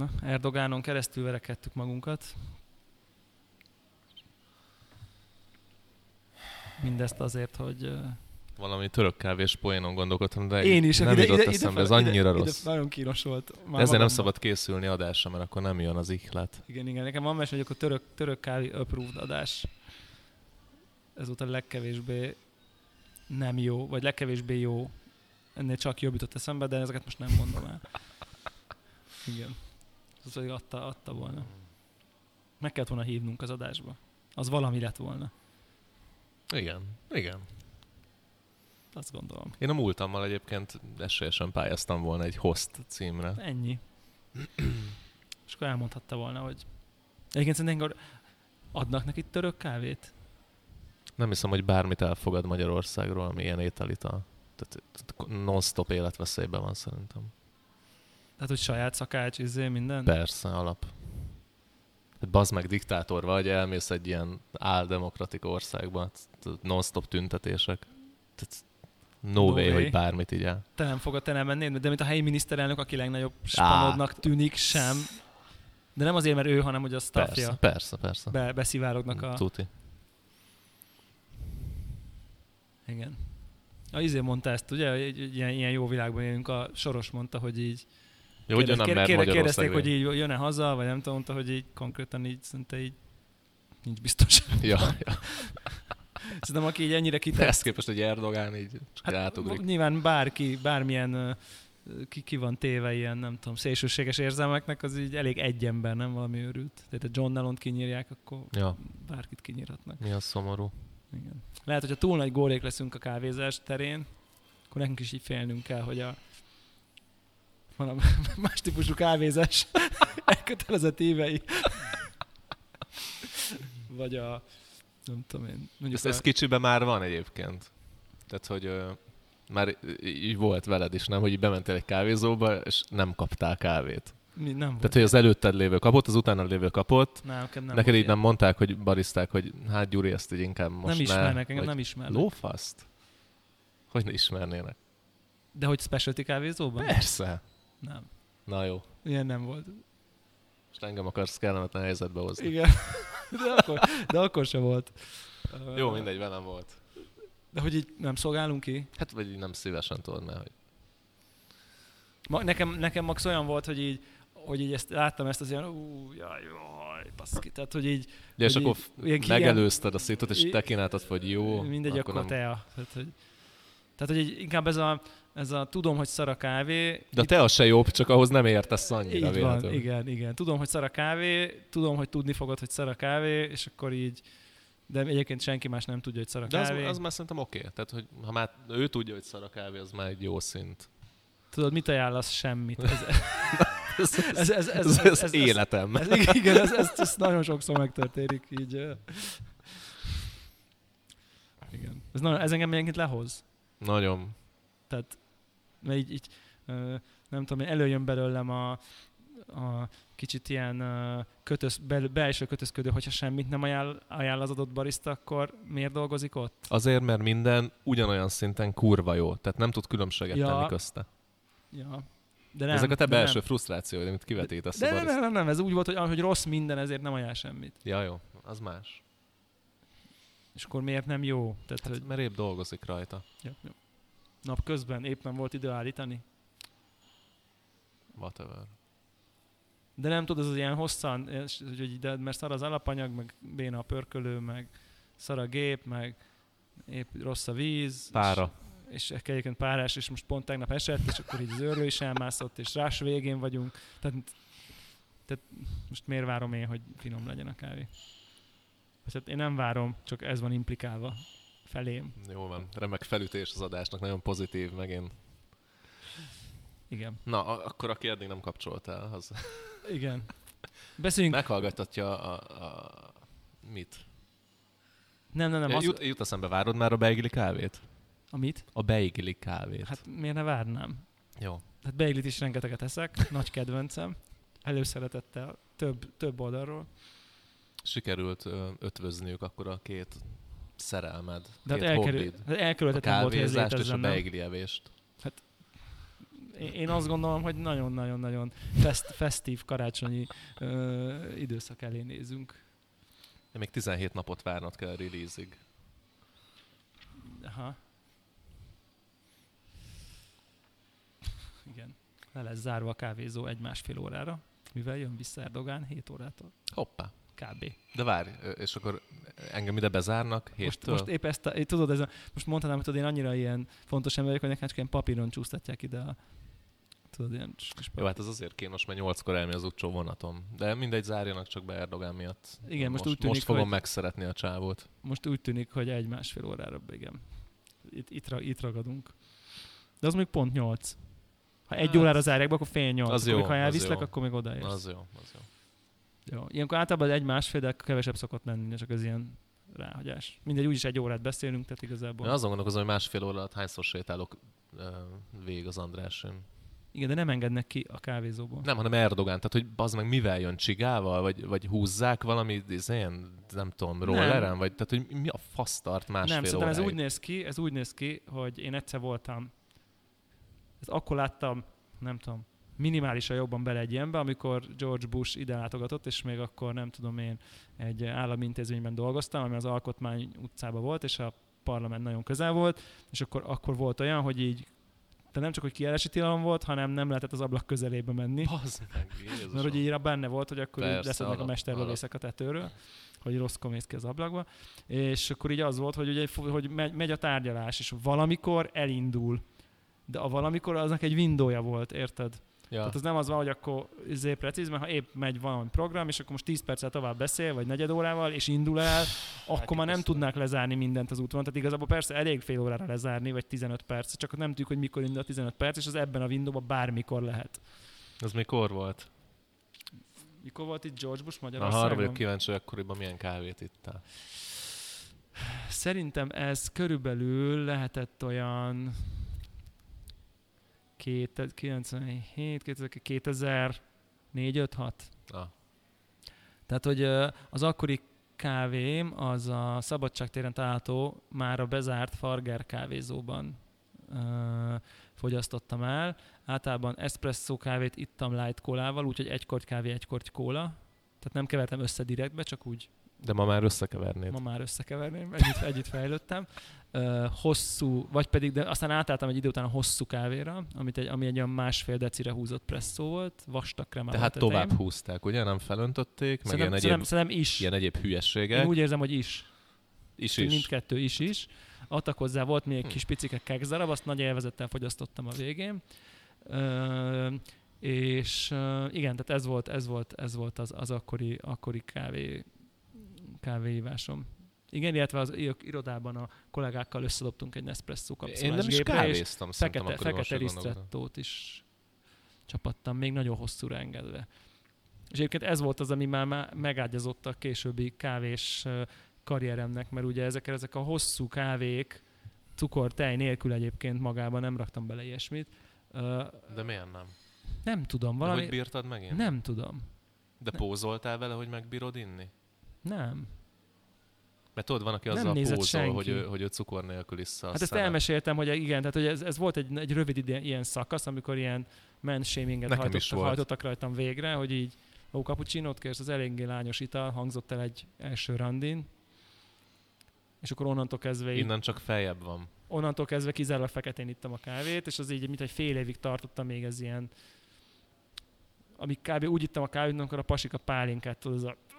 Na, Erdogánon keresztül verekedtük magunkat. Mindezt azért, hogy... Valami török kávés poénon gondolkodtam, de Én is. nem ide, jutott ide, eszembe, ide, ez annyira ide, rossz. Ide nagyon kínos volt. Már ezért nem szabad készülni adásra, mert akkor nem jön az ihlet. Igen, igen. Nekem van mes, hogy akkor török, török kávé approved adás. Ez volt a legkevésbé nem jó, vagy legkevésbé jó. Ennél csak jobb jutott eszembe, de ezeket most nem mondom el. Igen. Az pedig adta, adta volna. Meg kellett volna hívnunk az adásba. Az valami lett volna. Igen, igen. Azt gondolom. Én a múltammal egyébként esélyesen pályáztam volna egy host címre. Ennyi. És akkor elmondhatta volna, hogy egyébként szerintem adnak neki török kávét? Nem hiszem, hogy bármit elfogad Magyarországról, ami ilyen ételital. Tehát non-stop életveszélyben van szerintem. Tehát, hogy saját szakács, izé, minden? Persze, alap. Hát bazd meg, diktátor vagy, elmész egy ilyen áldemokratik országba, non-stop tüntetések. No, No way, way. hogy bármit így el. Te nem fogod, te nem mennéd, de mint a helyi miniszterelnök, aki legnagyobb spanodnak tűnik, sem. De nem azért, mert ő, hanem hogy a Persze, staffja persze, persze. be, beszivárognak a... Tuti. Igen. A izé mondta ezt, ugye, hogy ilyen, ilyen jó világban élünk, a Soros mondta, hogy így Jó, hogy nem mer kérdezték, hogy így jön-e haza, vagy nem tudom, mondta, hogy így konkrétan így szinte így nincs biztos. Ja, ja. Szerintem aki így ennyire kitett, ezt képest, hogy Erdogán így hát, átugrik. nyilván bárki, bármilyen ki, ki van téve ilyen, nem tudom, szélsőséges érzelmeknek, az így elég egy ember, nem valami őrült. Tehát a John Nallont kinyírják, akkor Ja, bárkit kinyírhatnak. mi a szomorú. Igen. Lehet, hogyha túl nagy górék leszünk a kávézás terén, akkor nekünk is így félnünk kell, hogy a a más típusú kávézás elkötelezett évei. Vagy a nem tudom én. Mondjuk Ez, ez a, kicsiben már van egyébként. Tehát, hogy ö, már így volt veled is, nem? Hogy így bementél egy kávézóba, és nem kaptál kávét. mi, nem volt. Tehát, hogy az előtted lévő kapott, az utána lévő kapott, nem, nem Neked volt így nem ilyen. mondták, hogy bariszták, hogy hát Gyuri, ezt így inkább most nem ne, ismernek, engem vagy nem ismernek. Lófaszt? Hogy ne ismernének? De hogy specialty kávézóban? Persze. Nem. Na jó. Ilyen nem volt. Most engem akarsz kellemetlen helyzetbe hozni. Igen. De akkor, de akkor sem volt. Jó, mindegy, velem volt. De hogy így nem szolgálunk ki? Hát vagy így nem szívesen tudod, mert hogy... Ma, nekem, nekem max olyan volt, hogy így, hogy így ezt láttam ezt az ilyen, ú, jaj, jaj, baszki, tehát hogy így, Ja, és akkor így- ilyen megelőzted a szitot, és te kínáltad, hogy jó, mindegy, akkor, nem... tea. Tehát, hogy, tehát, hogy így, inkább ez a, ez a tudom, hogy szar a kávé. De te az se jobb, csak ahhoz nem értesz annyira így van, igen, igen. Tudom, hogy szar a kávé, tudom, hogy tudni fogod, hogy szar a kávé, és akkor így, de egyébként senki más nem tudja, hogy szar a De az, kávé. az már szerintem oké. Tehát, hogy ha már ő tudja, hogy szar a kávé, az már egy jó szint. Tudod, mit ajánlasz? Semmit. Ez, Ez, ez, ez, ez, ez, ez, ez, ez, életem. Ez, igen, ez, ez, ez, nagyon sokszor megtörténik, így. Igen. Ez, nagyon, ez engem egyébként lehoz. Nagyon. Tehát, mert így, így nem tudom, előjön belőlem a, a kicsit ilyen kötöz, bel, belső kötözködő, hogyha semmit nem ajánl, ajánl az adott barista, akkor miért dolgozik ott? Azért, mert minden ugyanolyan szinten kurva jó. Tehát nem tud különbséget Ja. tenni közte. Ja. De nem, Ezek a te de belső nem. frusztrációid, amit kivetítesz De a nem, barista. nem, nem, nem, ez úgy volt, hogy, hogy rossz minden, ezért nem ajánl semmit. Ja, jó. Az más. És akkor miért nem jó? Tehát, hogy Hát, mert épp dolgozik rajta. ja, jó. napközben éppen volt idő állítani. Whatever. De nem tudod, az ilyen hosszan, és- hogy de, mert szar az alapanyag, meg béna a pörkölő, meg szar a gép, meg épp rossz a víz. Pára. És, és egyébként párás, és most pont tegnap esett, és akkor így az őrlő is elmászott, és rás végén vagyunk. Tehát, tehát most miért várom én, hogy finom legyen a kávé? Vagy Hát én nem várom, csak ez van implikálva felém. Jó van. Remek felütés az adásnak, nagyon pozitív, megint. Igen. Na, a- akkor aki eddig nem kapcsoltál, az Igen. Beszéljünk. meghallgattatja a, a... Mit? Nem, nem, nem. Az, Jut, jut eszembe, várod már a beigli kávét? Amit? A beigli kávét. Hát miért ne várnám? Jó. Hát beiglit is rengeteget eszek, nagy kedvencem. Előszeretettel, több, több oldalról. Sikerült ötvözniük akkor a két szerelmed, De hát két elkerül, hobbid. hát A elkerülhetetlen volt, hogy ez és a létezzen, nem? beigli evést. én, azt gondolom, hogy nagyon-nagyon-nagyon fest, festív karácsonyi ö, időszak elé nézünk. De még 17 napot várnod kell a release-ig. Aha. Igen. Le lesz zárva a kávézó egy-másfél órára, mivel jön vissza Erdogán 7 órától. Hoppá. Kb. De várj, és akkor engem ide bezárnak Most, héttől? most épp ezt, a, tudod, ez a, most mondhatnám, hogy tudod, én annyira ilyen fontos ember vagyok, hogy nekem csak ilyen papíron csúsztatják ide a, tudod, ilyen kis Jó, hát ez azért kínos, mert nyolckor elmegy az utcsó vonatom. De mindegy, zárjanak csak be Erdogán miatt. Igen, most most, úgy tűnik, most fogom hogy- megszeretni a csávót. most úgy tűnik, hogy egy-másfél órára, igen. Itt, itt, itt ragadunk. De az még pont nyolc. Ha egy Hát, órára zárják be, akkor fél nyolc. az akkor jó, ha az elviszlek, jó. akkor még odaérsz. Az jó, az jó. Jó. Ilyenkor általában egy másfél, de kevesebb szokott lenni, csak az ilyen ráhagyás. Mindegy, úgyis egy órát beszélünk, tehát igazából. Én azon gondolkozom, hogy másfél óra alatt hányszor sétálok uh, végig az Andrásin. Igen, de nem engednek ki a kávézóból. Nem, hanem Erdogán. Tehát, hogy bazd meg mivel jön csigával, vagy, vagy húzzák valami, izén, nem tudom, rolleren, vagy tehát, hogy mi a fasz tart másfél nem, szerintem ez úgy néz ki, ez úgy néz ki, hogy én egyszer voltam, ez akkor láttam, nem tudom, minimálisan jobban bele egy ilyenbe, amikor George Bush ide látogatott, és még akkor nem tudom én egy állami intézményben dolgoztam, ami az Alkotmány utcában volt, és a parlament nagyon közel volt, és akkor, akkor volt olyan, hogy így de nem csak, hogy kiállási tilalom volt, hanem nem lehetett az ablak közelébe menni. Bazd meg. Mert hogy így benne volt, hogy akkor Persze, leszednek a mesterlövészek a tetőről, hogy rossz mész ki az ablakba. És akkor így az volt, hogy, ugye, hogy megy, megy a tárgyalás, és valamikor elindul. De a valamikor aznak egy windowja volt, érted? Ja. Tehát az nem az van, hogy akkor izé precíz, mert ha épp megy valami program, és akkor most 10 perccel tovább beszél, vagy negyed órával, és indul el, akkor már nem tudnák lezárni mindent az útvonalon. Tehát igazából persze elég fél órára lezárni, vagy 15 perc, csak nem tudjuk, hogy mikor indul a 15 perc, és az ebben a windowban bármikor lehet. Ez mikor volt? Mikor volt itt George Bush Magyarországon? arra vagyok kíváncsi, hogy akkoriban milyen kávét ittál. Szerintem ez körülbelül lehetett olyan 97, 2000, 2004, 5, 6. Ah, Tehát, hogy az akkori kávém az a Szabadságtéren található már a bezárt Farger kávézóban ö, fogyasztottam el. Általában espresso kávét ittam light kólával, úgyhogy egy korty kávé, egy korty kóla. Tehát nem kevertem össze direktbe, csak úgy de ma már összekevernéd. Ma már összekeverném, együtt, együtt fejlődtem. Uh, hosszú, vagy pedig, de aztán átálltam egy idő után a hosszú kávéra, amit egy, ami egy olyan másfél decire húzott presszó volt, vastag kremával. Tehát tovább húzták, ugye? Nem felöntötték, meg Szerintem, ilyen egyéb, szerintem, szerintem is. ilyen egyéb hülyeségek. Én úgy érzem, hogy is. is is. Mindkettő is is. Adtak hozzá, volt még egy Hm. kis picike kekszdarab, azt nagy élvezettel fogyasztottam a végén. Uh, és uh, igen, tehát ez volt, ez volt, ez volt az, az akkori, akkori kávé, kávéívásom. Igen, illetve az irodában a kollégákkal összedobtunk egy Nespresso Én kapszulás nem is és kávéztam, fekete, fekete ristrettót is csapattam, még nagyon hosszúra engedve. És egyébként ez volt az, ami már má- megágyazott a későbbi kávés karrieremnek, mert ugye ezek, ezek a hosszú kávék, cukor, tej nélkül egyébként magában nem raktam bele ilyesmit. De miért nem? nem tudom, Valami... valami... Hogy bírtad megint? Nem tudom. De pózoltál vele, hogy megbírod inni? Nem. Mert tudod, van, aki Nem azzal nézett pózol, senki. hogy ő, hogy ő cukor nélkül issza a Hát ezt szenet. elmeséltem, hogy igen, tehát hogy ez, ez volt egy, egy rövid ide, ilyen szakasz, amikor ilyen manshaminget hajtottak, hajtottak rajtam végre, hogy így ó, cappuccino kérsz, az eléggé lányos ital, hangzott el egy első randin, és akkor onnantól kezdve, így, Innen csak feljebb van. onnantól kezdve kizárólag feketén ittam a kávét, és az így, mint egy fél évig tartotta még ez ilyen, amíg kb. úgy ittam a kávét, amikor a pasik a pálinkát, tudod, az a "Aj, basszak,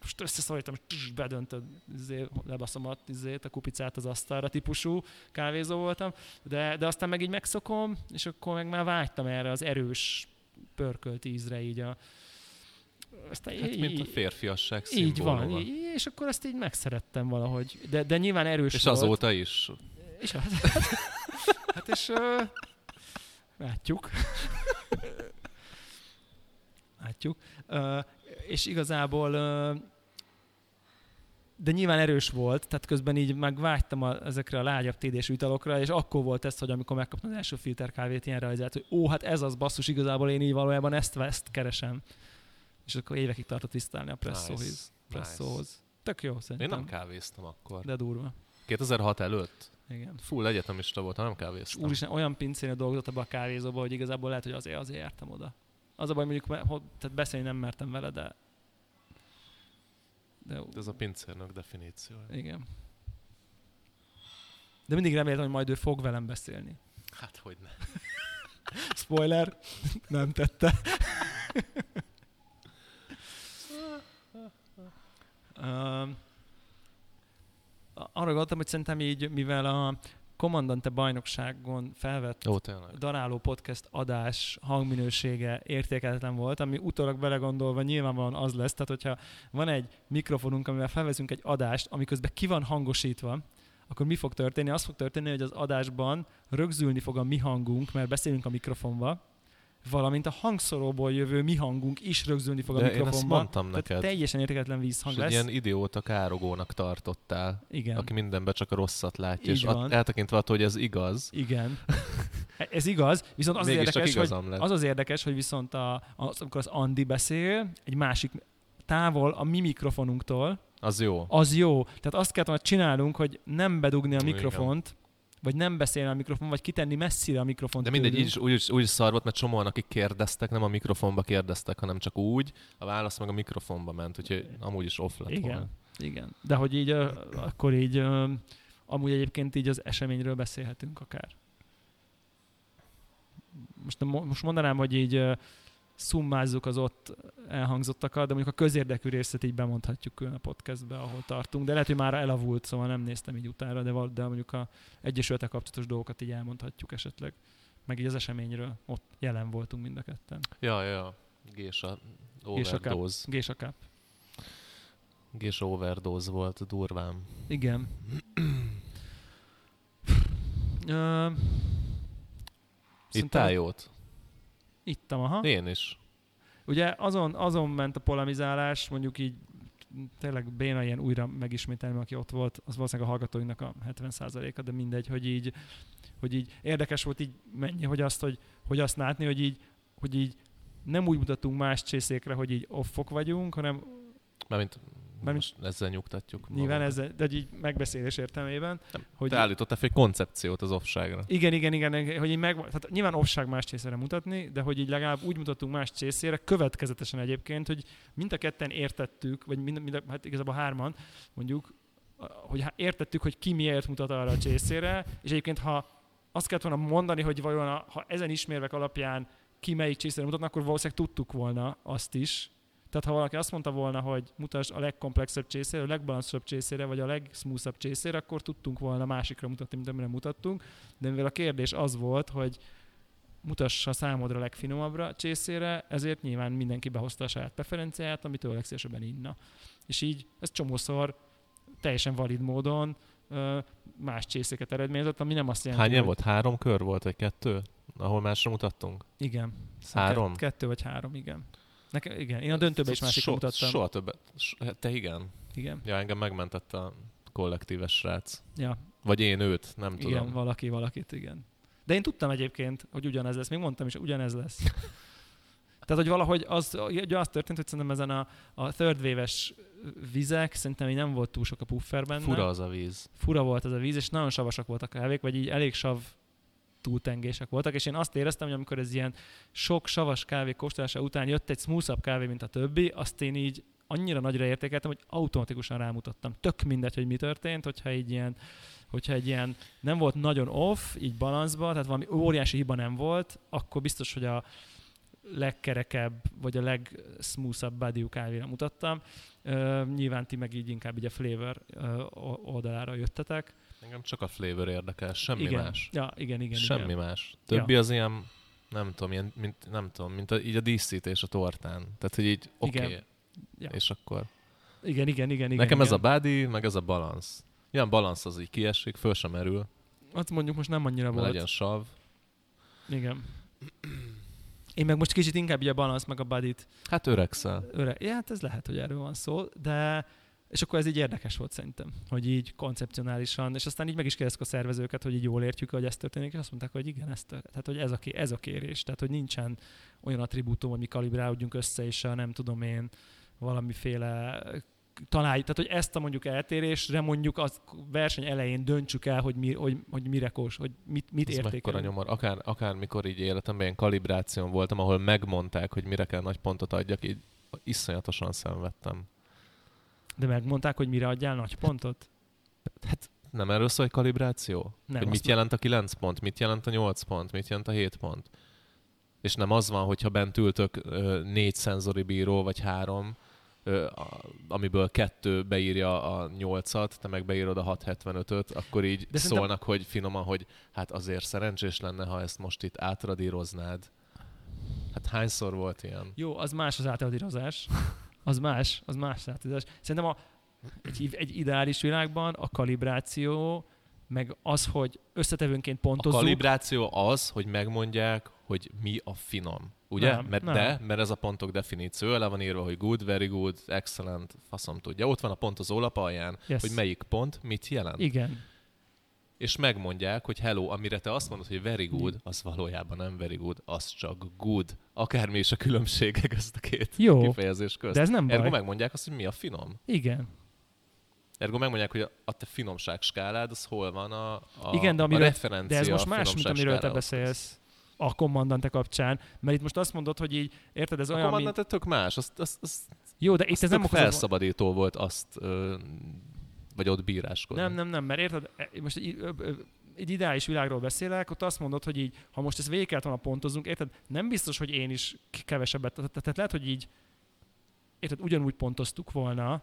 most összeszorítom, és bedöntöd, izé, lebaszom a, izét, a kupicát az asztalra típusú kávézó voltam, de, de aztán meg így megszokom, és akkor meg már vágytam erre az erős, pörkölt ízre így a... Aztán Hát, mint a férfiasság így van, szimbóluma. így, és akkor azt így megszerettem valahogy. De, de nyilván erős És volt. azóta is. És az, hát és uh, látjuk. látjuk. Uh, és igazából de nyilván erős volt, tehát közben így meg vágytam a, ezekre a lágyabb tédésű italokra, és akkor volt ez, hogy amikor megkaptam az első filterkávét, ilyen rajzát, hogy ó, hát ez az basszus, igazából én így valójában ezt, ezt keresem. És akkor évekig tartott tisztelni a presszóhoz. Nice. presszóhoz. Tök jó Én szerintem. nem kávéztam akkor. De durva. 2006 előtt? Igen. Full egyetemista voltam, nem kávéztam. úristen, olyan pincénél dolgozott abba a kávézóba, hogy igazából lehet, hogy azért, azért jártam oda. Az a baj, mondjuk, tehát beszélni nem mertem vele, de... De Ez a pincérnök definíciója. igen. De mindig reméltem, hogy majd ő fog velem beszélni. Hát hogy ne. Spoiler, nem tette. um, arra gondoltam, hogy szerintem így, mivel a Kommandante bajnokságon felvett Ó, tényleg. daráló podcast adás hangminősége értékelhetlen volt, ami utólag belegondolva nyilvánvalóan az lesz, tehát hogyha van egy mikrofonunk, amivel felveszünk egy adást, amiközben ki van hangosítva, akkor mi fog történni? Az fog történni, hogy az adásban rögzülni fog a mi hangunk, mert beszélünk a mikrofonba, valamint a hangszoróból jövő mi hangunk is rögzülni fog a De én ezt mondtam Tehát neked. teljesen értéketlen És vízhang egy lesz. ilyen idióta károgónak tartottál, Igen. aki mindenben csak a rosszat látja, Így és van. eltekintve attól, hogy ez igaz, Igen. Ez igaz, viszont az, az érdekes, hogy lett. Az az érdekes, hogy viszont a, az, amikor az Andi beszél, egy másik távol a mi mikrofonunktól, Az jó. az jó. Tehát azt kellett volna csinálnunk, hogy nem bedugni a Igen. Vagy nem beszélni a mikrofon, vagy kitenni messzire a mikrofont De mindegy, tőlünk. így is, úgy, is- úgy is szar volt, mert csomóan, akik kérdeztek, nem a mikrofonba kérdeztek, hanem csak úgy, a válasz meg a mikrofonba ment, úgyhogy amúgy is off lett Igen. volna. Igen. De hogy így, akkor így, amúgy egyébként így az eseményről beszélhetünk akár. Most, most mondanám, hogy így szummázzuk az ott elhangzottakat, de mondjuk a közérdekű részét így bemondhatjuk külön a podcastbe, ahol tartunk. De lehet, hogy már elavult, szóval nem néztem így utána, de, val- de mondjuk a egyesületek kapcsolatos dolgokat így elmondhatjuk esetleg. Meg így az eseményről ott jelen voltunk mind a ketten. Ja, ja. Gésa overdose. Gésa Cup. Gésa overdose volt durván. Igen. Ö, Itt szerintem- jót? Ittam, aha. Én is. Ugye azon, azon ment a polemizálás, mondjuk így tényleg béna ilyen újra megismételni, aki ott volt, az valószínűleg a hallgatóinak a 70%-a, de mindegy, hogy így, hogy így érdekes volt így mennyi, hogy azt, hogy, hogy azt látni, hogy így, hogy így nem úgy mutatunk más csészékre, hogy így offok vagyunk, hanem Mármint Mármint- most ezzel nyugtatjuk nyilván magunkat. ez, de így megbeszélés értelmében. Nem, hogy Te állítottál fel egy koncepciót az offságra. Igen, igen, igen, hogy így meg, tehát nyilván offság más csészére mutatni, de hogy így legalább úgy mutattunk más csészére, következetesen egyébként, hogy mind a ketten értettük, vagy mind, mind a, hát igazából hárman mondjuk, hogy értettük, hogy ki miért mutat arra a csészére, és egyébként ha azt kellett volna mondani, hogy vajon a, ha ezen ismérvek alapján ki melyik csészére mutatna, akkor valószínűleg tudtuk volna azt is. Tehát ha valaki azt mondta volna, hogy mutasd a legkomplexebb csészére, a legbalanszosabb csészére, vagy a legsmoothabb csészére, akkor tudtunk volna másikra mutatni, mint amire mutattunk. De mivel a kérdés az volt, hogy mutassa számodra a legfinomabbra csészére, ezért nyilván mindenki behozta a saját preferenciáját, amit ő legszívesebben inna. És így ez csomószor teljesen valid módon más csészéket eredményezett, ami nem azt jelenti, Hány hogy... volt? Három kör volt, vagy kettő? Ahol másra mutattunk? Igen. Három? Kett- kettő vagy három, igen. Nekem, igen. Én a döntőben is másikra so, mutattam. Soha többet. So, te igen. Igen. Ja, engem megmentett a kollektíves srác. Ja, Vagy én őt, nem igen, tudom. valaki valakit, igen. De én tudtam egyébként, hogy ugyanez lesz. Még mondtam is, hogy ugyanez lesz. Tehát, hogy valahogy az, ugye az történt, hogy szerintem ezen a, a third wave-es vizek, szerintem így nem volt túl sok a puffer benne. Fura az a víz. Fura volt ez a víz, és nagyon savasak voltak a kávék, vagy így elég sav túltengések voltak, és én azt éreztem, hogy amikor ez ilyen sok savas kávé kóstolása után jött egy smoothabb kávé, mint a többi, azt én így annyira nagyra értékeltem, hogy automatikusan rámutattam. Tök mindegy, hogy mi történt, hogyha egy ilyen, hogyha egy ilyen nem volt nagyon off, így balanszba, tehát valami óriási hiba nem volt, akkor biztos, hogy a legkerekebb, vagy a legsmoothabb body kávéra mutattam. Uh, nyilván ti meg így inkább így a flavor uh, oldalára jöttetek. Engem csak a flavor érdekel, semmi igen. más. Ja, igen, igen. semmi igen. más. Többi az ilyen, nem tudom, ilyen, mint, nem tudom, mint a, így a díszítés a tortán. Tehát, hogy így oké, Igen. okay, Ja. és akkor. Igen, igen, igen. igen Nekem igen. ez a body, meg ez a balansz. Ilyen balansz az így kiesik, föl sem merül, Azt mondjuk most nem annyira volt. legyen sav. Igen. Én meg most kicsit inkább így a balansz meg a badit Hát öregszel. öre. Ja, hát ez lehet, hogy erről van szó, de és akkor ez így érdekes volt szerintem, hogy így koncepcionálisan, és aztán így meg is kérdeztük a szervezőket, hogy így jól értjük, hogy ez történik, és azt mondták, hogy igen, ez, tört- tehát, hogy ez, a, ké- ez a kérés, tehát hogy nincsen olyan attribútum, hogy mi kalibrálódjunk össze, és a nem tudom én valamiféle találjuk, tehát hogy ezt a mondjuk eltérésre mondjuk az verseny elején döntsük el, hogy, mi, hogy, hogy mire kós, hogy mit, mit értékelünk. nyomor. Akár, akár mikor így életemben ilyen kalibráción voltam, ahol megmondták, hogy mire kell nagy pontot adjak, így iszonyatosan szenvedtem. De megmondták, hogy mire adjál nagy pontot? Hát nem erről szól egy kalibráció? Nem, hogy mit jelent a 9 pont, mit jelent a 8 pont, mit jelent a 7 pont. És nem az van, hogyha bent ültök ö, négy szenzori bíró, vagy három, ö, a, amiből kettő beírja a 8-at, te meg beírod a 675-öt, akkor így De szerintem- szólnak, hogy finoman, hogy hát azért szerencsés lenne, ha ezt most itt átradíroznád. Hát hányszor volt ilyen? Jó, az más az átradírozás. Az más, az más átradírozás. Szerintem a, egy, egy ideális világban a kalibráció, meg az, hogy összetevőnként A pontozzuk, kalibráció az, hogy megmondják, hogy mi a finom. Ugye? Nem, mert nem. de, mert ez a pontok definíció, le van írva, hogy good, very good, excellent, faszom tudja. Ott van a pontozó lap alján, Yes. hogy melyik pont mit jelent. Igen. És megmondják, hogy hello, amire te azt mondod, hogy very good, az valójában nem very good, az csak good. Akármi is a különbségek ezt a két Jó, kifejezés közt. de ez nem Ergo baj. megmondják azt, hogy mi a finom. Igen. Ergo megmondják, hogy a, a te finomság skálád, az hol van a, a, Igen, de a amiről- referencia De ez most más, mint amiről te beszélsz a kommandante kapcsán, mert itt most azt mondod, hogy így, érted, ez A olyan, mint... kommandant tök más, azt, azt, azt Jó, de itt ez nem okozza... felszabadító volt azt, ö, vagy ott bíráskodni. Nem, nem, nem, mert érted, e- most egy, egy ideális világról beszélek, ott azt mondod, hogy így, ha most ezt végig kellett volna pontozunk, érted, nem biztos, hogy én is kevesebbet, tehát, lehet, hogy így, érted, ugyanúgy pontoztuk volna,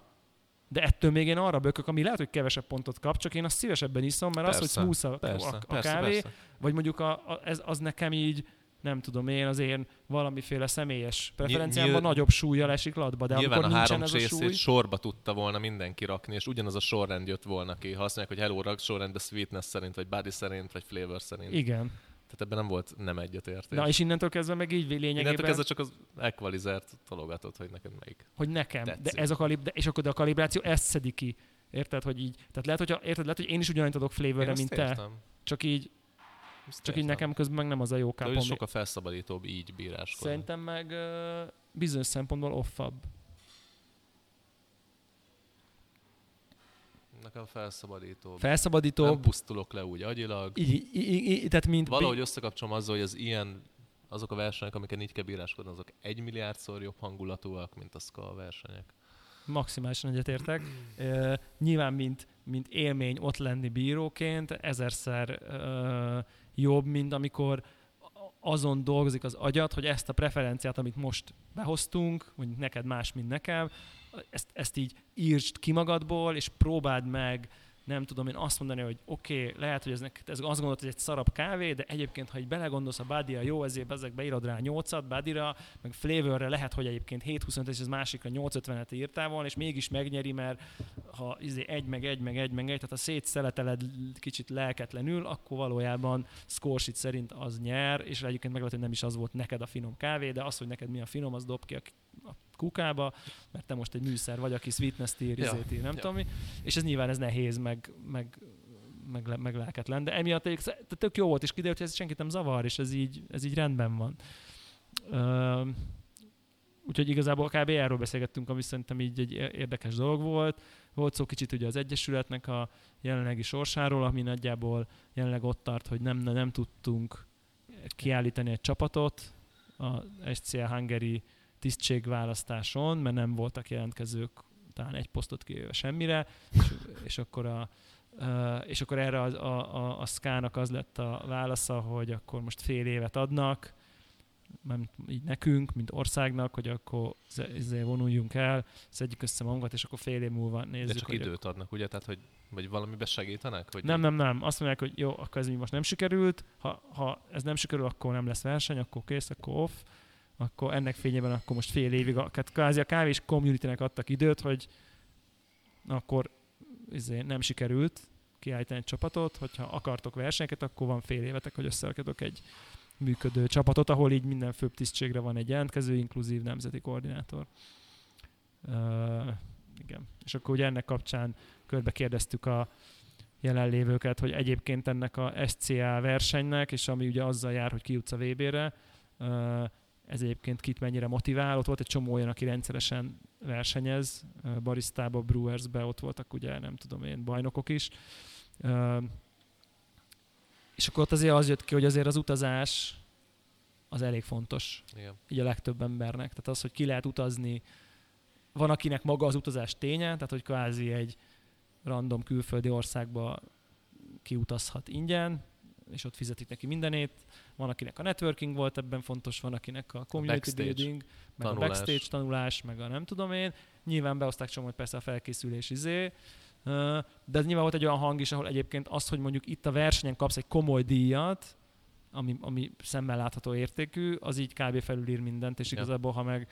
de ettől még én arra bökök, ami lehet, hogy kevesebb pontot kap, csak én azt szívesebben iszom, mert az, hogy Persze, smooth a, Persze, a, a persze, kávé, persze. vagy mondjuk a, a, ez, az nekem így, nem tudom én, az én valamiféle személyes preferenciámban nyil- nagyobb súlyjal esik latba, de Nyilván amikor a nincsen három ez a súly, sorba tudta volna mindenki rakni, és ugyanaz a sorrend jött volna ki. Ha azt mondják, hogy hello, rak sorrendbe sweetness szerint, vagy body szerint, vagy flavor szerint. igen. Tehát ebben nem volt nem egyetértés. Na és innentől kezdve meg így Innentől lényegében, kezdve csak az equalizert tologatod, hogy neked melyik. hogy nekem, tetszik. de ez a kalib, de, és akkor de a kalibráció ezt szedi ki. Érted, hogy így, tehát lehet, hogy, érted, lehet, hogy én is ugyanannyit adok flavorre, mint te, értem. csak így, Azt csak így nekem közben meg nem az a jó De kápom. sokkal felszabadítóbb így bíráskodni. Szerintem meg bizonyos szempontból offabb. Nekem felszabadítóbb. Felszabadítóbb, Nem pusztulok le úgy agyilag. így, így, így, tehát mint Valahogy összekapcsolom azzal, hogy az ilyen, azok a versenyek, amiket így kell bíráskodni, azok egy milliárdszor jobb hangulatúak, mint a ska versenyek. maximálisan egyetértek. Uh, nyilván, mint, mint élmény ott lenni bíróként, ezerszer uh, jobb, mint amikor azon dolgozik az agyad, hogy ezt a preferenciát, amit most behoztunk, mondjuk neked más, mint nekem, ezt, ezt így írtsd ki magadból, és próbáld meg nem tudom én azt mondani, hogy oké, okay, lehet, hogy ez, neked, ez azt gondolod, hogy egy szarab kávé, de egyébként, ha így belegondolsz a bádira, jó, ezért ezek beírod rá 8-at, bádira, meg flavorre lehet, hogy egyébként 7-25 és ez másikra 8-50-et írtál volna, és mégis megnyeri, mert ha izé egy meg egy meg egy meg egy, tehát ha szétszeleteled kicsit lelketlenül, akkor valójában score sheet szerint az nyer, és egyébként meg lehet, hogy nem is az volt neked a finom kávé, de az, hogy neked mi a finom, az dob ki a kukába, mert te most egy műszer vagy, aki sweetness ír, Ja, ír, nem ja. tudom mi, és ez nyilván ez nehéz, meg, meg, meg, meg lelketlen, de emiatt egy, de tök jó volt, és kiderült, hogy ez senkit nem zavar, és ez így, ez így rendben van. Ö, úgyhogy igazából kb. erről beszélgettünk, ami szerintem így egy érdekes dolog volt. Volt szó kicsit ugye az Egyesületnek a jelenlegi sorsáról, ami nagyjából jelenleg ott tart, hogy nem, nem tudtunk kiállítani egy csapatot a SCL Hungary tisztségválasztáson, mert nem voltak jelentkezők talán egy posztot kivéve semmire, és, és akkor a és akkor erre a, a, a, a SZKÁ-nak az lett a válasza, hogy akkor most fél évet adnak, nem, így nekünk, mint országnak, hogy akkor ze- ezzel vonuljunk el, szedjük össze magunkat, és akkor fél év múlva nézzük, De csak időt adnak, ugye? Tehát, hogy vagy valamibe segítenek? Hogy nem, nem, nem. Azt mondják, hogy jó, akkor ez így most nem sikerült. Ha, ha ez nem sikerül, akkor nem lesz verseny, akkor kész, akkor off. Akkor ennek fényében akkor most fél évig, a- tehát kvázi a kávés community-nek adtak időt, hogy akkor izé, nem sikerült kiállítani egy csapatot, hogyha akartok versenyeket, akkor van fél évetek, hogy összerakjatok egy működő csapatot, ahol így minden főbb tisztségre van egy jelentkező, inkluzív nemzeti koordinátor. Uh, igen. És akkor ugye ennek kapcsán körbe kérdeztük a jelenlévőket, hogy egyébként ennek a SCA versenynek, és ami ugye azzal jár, hogy kijutsz a VB-re, uh, ez egyébként kit mennyire motivál. Ott volt egy csomó olyan, aki rendszeresen versenyez, barisztába, brewersbe, ott voltak ugye, nem tudom én, bajnokok is. És akkor ott azért az jött ki, hogy azért az utazás az elég fontos Igen. így a legtöbb embernek. Tehát az, hogy ki lehet utazni, van akinek maga az utazás ténye, tehát hogy kvázi egy random külföldi országba kiutazhat ingyen, és ott fizetik neki mindenét. Van, akinek a networking volt ebben fontos, van, akinek a community backstage building, meg tanulás. a backstage tanulás, meg a nem tudom én. Nyilván beoszták csomó, hogy persze a felkészülés izé, de nyilván volt egy olyan hang is, ahol egyébként az, hogy mondjuk itt a versenyen kapsz egy komoly díjat, ami, ami szemmel látható értékű, az így kb. felülír mindent, és Ja. igazából, ha meg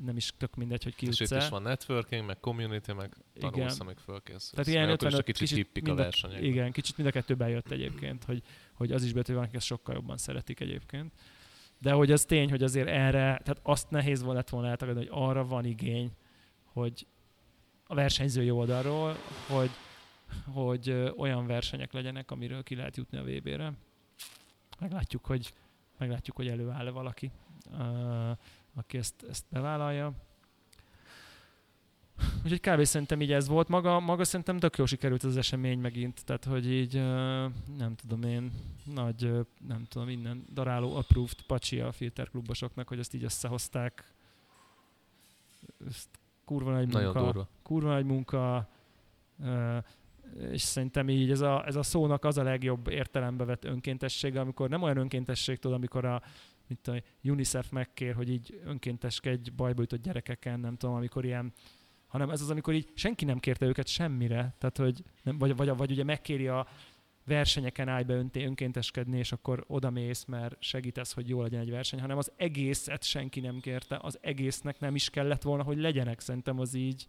nem is tök mindegy, hogy ki És itt is van networking, meg community, meg tanulsz, Igen. amíg fölkészülsz. Tehát ilyen Meg akkor is 55 egy kicsit, kicsit hippik a mind a- versenyek. Igen, kicsit mind a kettőben jött egyébként, hogy, hogy az is betű van, akik ezt sokkal jobban szeretik egyébként. De hogy az tény, hogy azért erre, tehát azt nehéz lett volna eltagadni, hogy arra van igény, hogy a versenyzői oldalról, hogy, hogy olyan versenyek legyenek, amiről ki lehet jutni a VB-re. Meglátjuk, hogy, meglátjuk, hogy előáll-e valaki, ö, aki ezt, ezt bevállalja. Úgyhogy kb. szerintem így ez volt. Maga, maga szerintem tök jó sikerült az esemény megint, tehát hogy így nem tudom én, nagy, nem tudom, innen daráló approved pacsi a filterklubosoknak, hogy ezt így összehozták. Ezt kurva nagy Nagyon munka durva. kurva nagy munka, és szerintem így ez a, ez a szónak az a legjobb értelembe vett önkéntessége, amikor nem olyan önkéntesség, tudod, amikor a mint a UNICEF megkér, hogy így önkénteskedj bajba jutott gyerekeken, nem tudom, amikor ilyen, hanem ez az, amikor így senki nem kérte őket semmire, tehát hogy, nem, vagy, vagy, vagy ugye megkéri a versenyeken állj be önkénteskedni, és akkor oda mész, mert segítesz, hogy jó legyen egy verseny, hanem az egészet senki nem kérte, az egésznek nem is kellett volna, hogy legyenek, szerintem az így,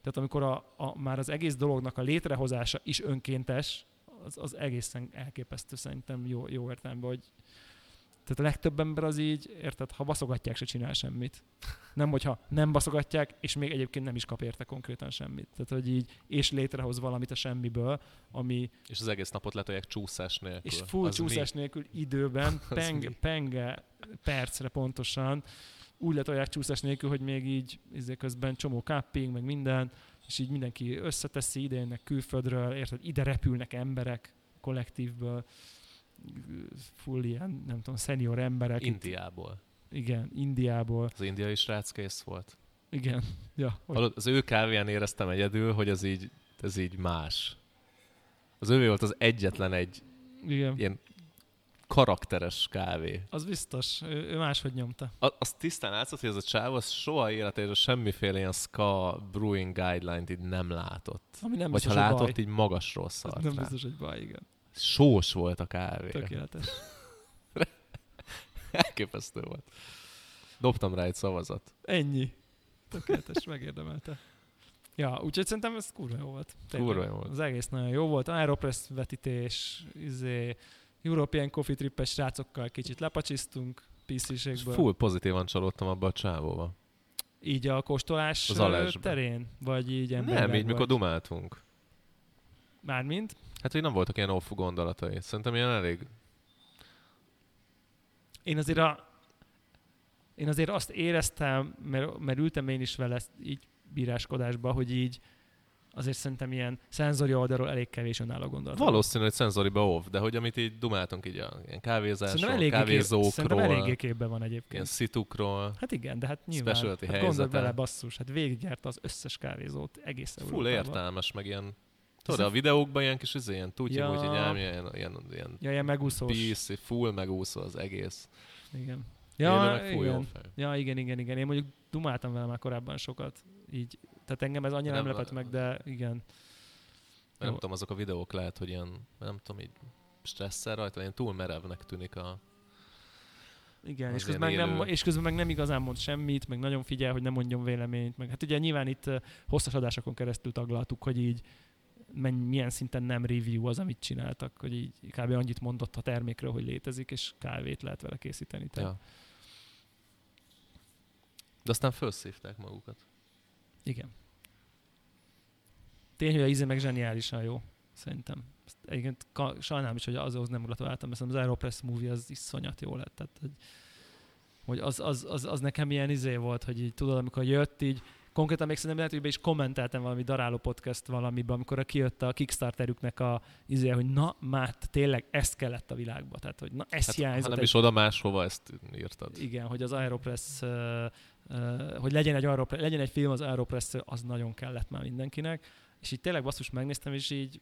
tehát amikor a, a, már az egész dolognak a létrehozása is önkéntes, az, az egészen elképesztő szerintem jó, jó értelemben, hogy tehát a legtöbb ember az így, érted, ha baszogatják, se csinál semmit. Nem, hogyha nem baszogatják, és még egyébként nem is kap érte konkrétan semmit. Tehát, hogy így, és létrehoz valamit a semmiből, ami, És az egész napot letolják csúszás nélkül. és full Az csúszás nélkül időben, Az peng, mi? penge percre pontosan, úgy letolják csúszás nélkül, hogy még így izé közben csomó cupping, meg minden, és így mindenki összeteszi, ide jönnek külföldről, érted, ide repülnek emberek kollektívből, full ilyen, nem tudom, senior emberek. Indiából. Igen, Indiából. Az indiai srác kész volt. Igen. Ja, hogy, az ő kávéján éreztem egyedül, hogy ez így, ez így más. Az ővé volt az egyetlen egy igen. ilyen karakteres kávé. Az biztos, ő, ő máshogy nyomta. A- Azt tisztán látszott, hogy ez a csáv az soha életében semmiféle ilyen ska brewing guideline-t így nem látott. Ami nem Vagy ha látott, baj. így magasról Ez szart nem rá. biztos, hogy baj, igen. Sós volt a kávé. Tökéletes. Elképesztő volt. Dobtam rá egy szavazat. Ennyi. Tökéletes, megérdemelte. Ja, úgyhogy szerintem ez kurva jó volt. Tényleg. Kurva jó volt. Az egész nagyon jó volt. Aeropress vetítés, izé, European Coffee Trip-es srácokkal kicsit lepacsisztunk PC-ségből. full pozitívan csalódtam abba a csávóba. Így a kóstolás terén? Vagy így Nem, emberileg így mikor vagy? dumáltunk. Mármint? Hát, hogy nem voltak ilyen off gondolatai. Szerintem ilyen elég... Én azért a, én azért azt éreztem, mert, mert ültem én is vele így bíráskodásba, hogy így azért szerintem ilyen szenzori oldalról elég kevés önálló gondolat. Valószínű, hogy szenzoriba off, de hogy amit így dumáltunk így a ilyen kávézásról, Szerintem eléggé, kép, szerintem kávézókról, eléggé képben van egyébként. ilyen szitukról. Hát igen, de hát nyilván. Hát gondolj bele basszus, hát végigjárt az összes kávézót egész Full Európában. értelmes, meg ilyen... Tudod, a videókban ilyen kis izé, ilyen tutyi, Ja. ja. úgyhogy ám ilyen, ilyen, ilyen Ja, ilyen megúszós. PC, full megúszó az egész. Igen. Ja, jó igen. ja, igen, igen, igen. Én mondjuk dumáltam vele már korábban sokat. Így, tehát engem ez annyira nem, Nem, lepett meg, de igen. Nem Jó. tudom, azok a videók lehet, hogy ilyen, nem tudom, így stresszel rajta, ilyen túl merevnek tűnik a... Igen, és közben, meg nem, és közben meg nem igazán mond semmit, meg nagyon figyel, hogy nem mondjon véleményt. Meg hát ugye nyilván itt hosszas adásokon keresztül taglaltuk, hogy így menny, milyen szinten nem review az, amit csináltak, hogy így kb. annyit mondott a termékről, hogy létezik, és kávét lehet vele készíteni. Tehát, Ja. De aztán felszívták magukat. Igen. Tény, hogy a íze meg zseniálisan jó, szerintem. Ezt Egyébként ka- sajnálom is, hogy azhoz nem gratuláltam, mert az Aeropress movie az iszonyat jó lett. Tehát, hogy hogy az, az, az, az nekem ilyen izé volt, hogy így tudod, amikor jött így, konkrétan még szerintem lehet, hogy be is kommenteltem valami daráló podcast valamiben, amikor a kijött a Kickstarterüknek a izé, hogy na, már tényleg ezt kellett a világba. Tehát, hogy na, ez hát, hiányzott. Ha nem egy- is oda máshova ezt írtad. igen, hogy az Aeropress, uh, uh, hogy legyen egy, Aeropress, legyen egy film az Aeropress, az nagyon kellett már mindenkinek. És így tényleg basszus megnéztem, és így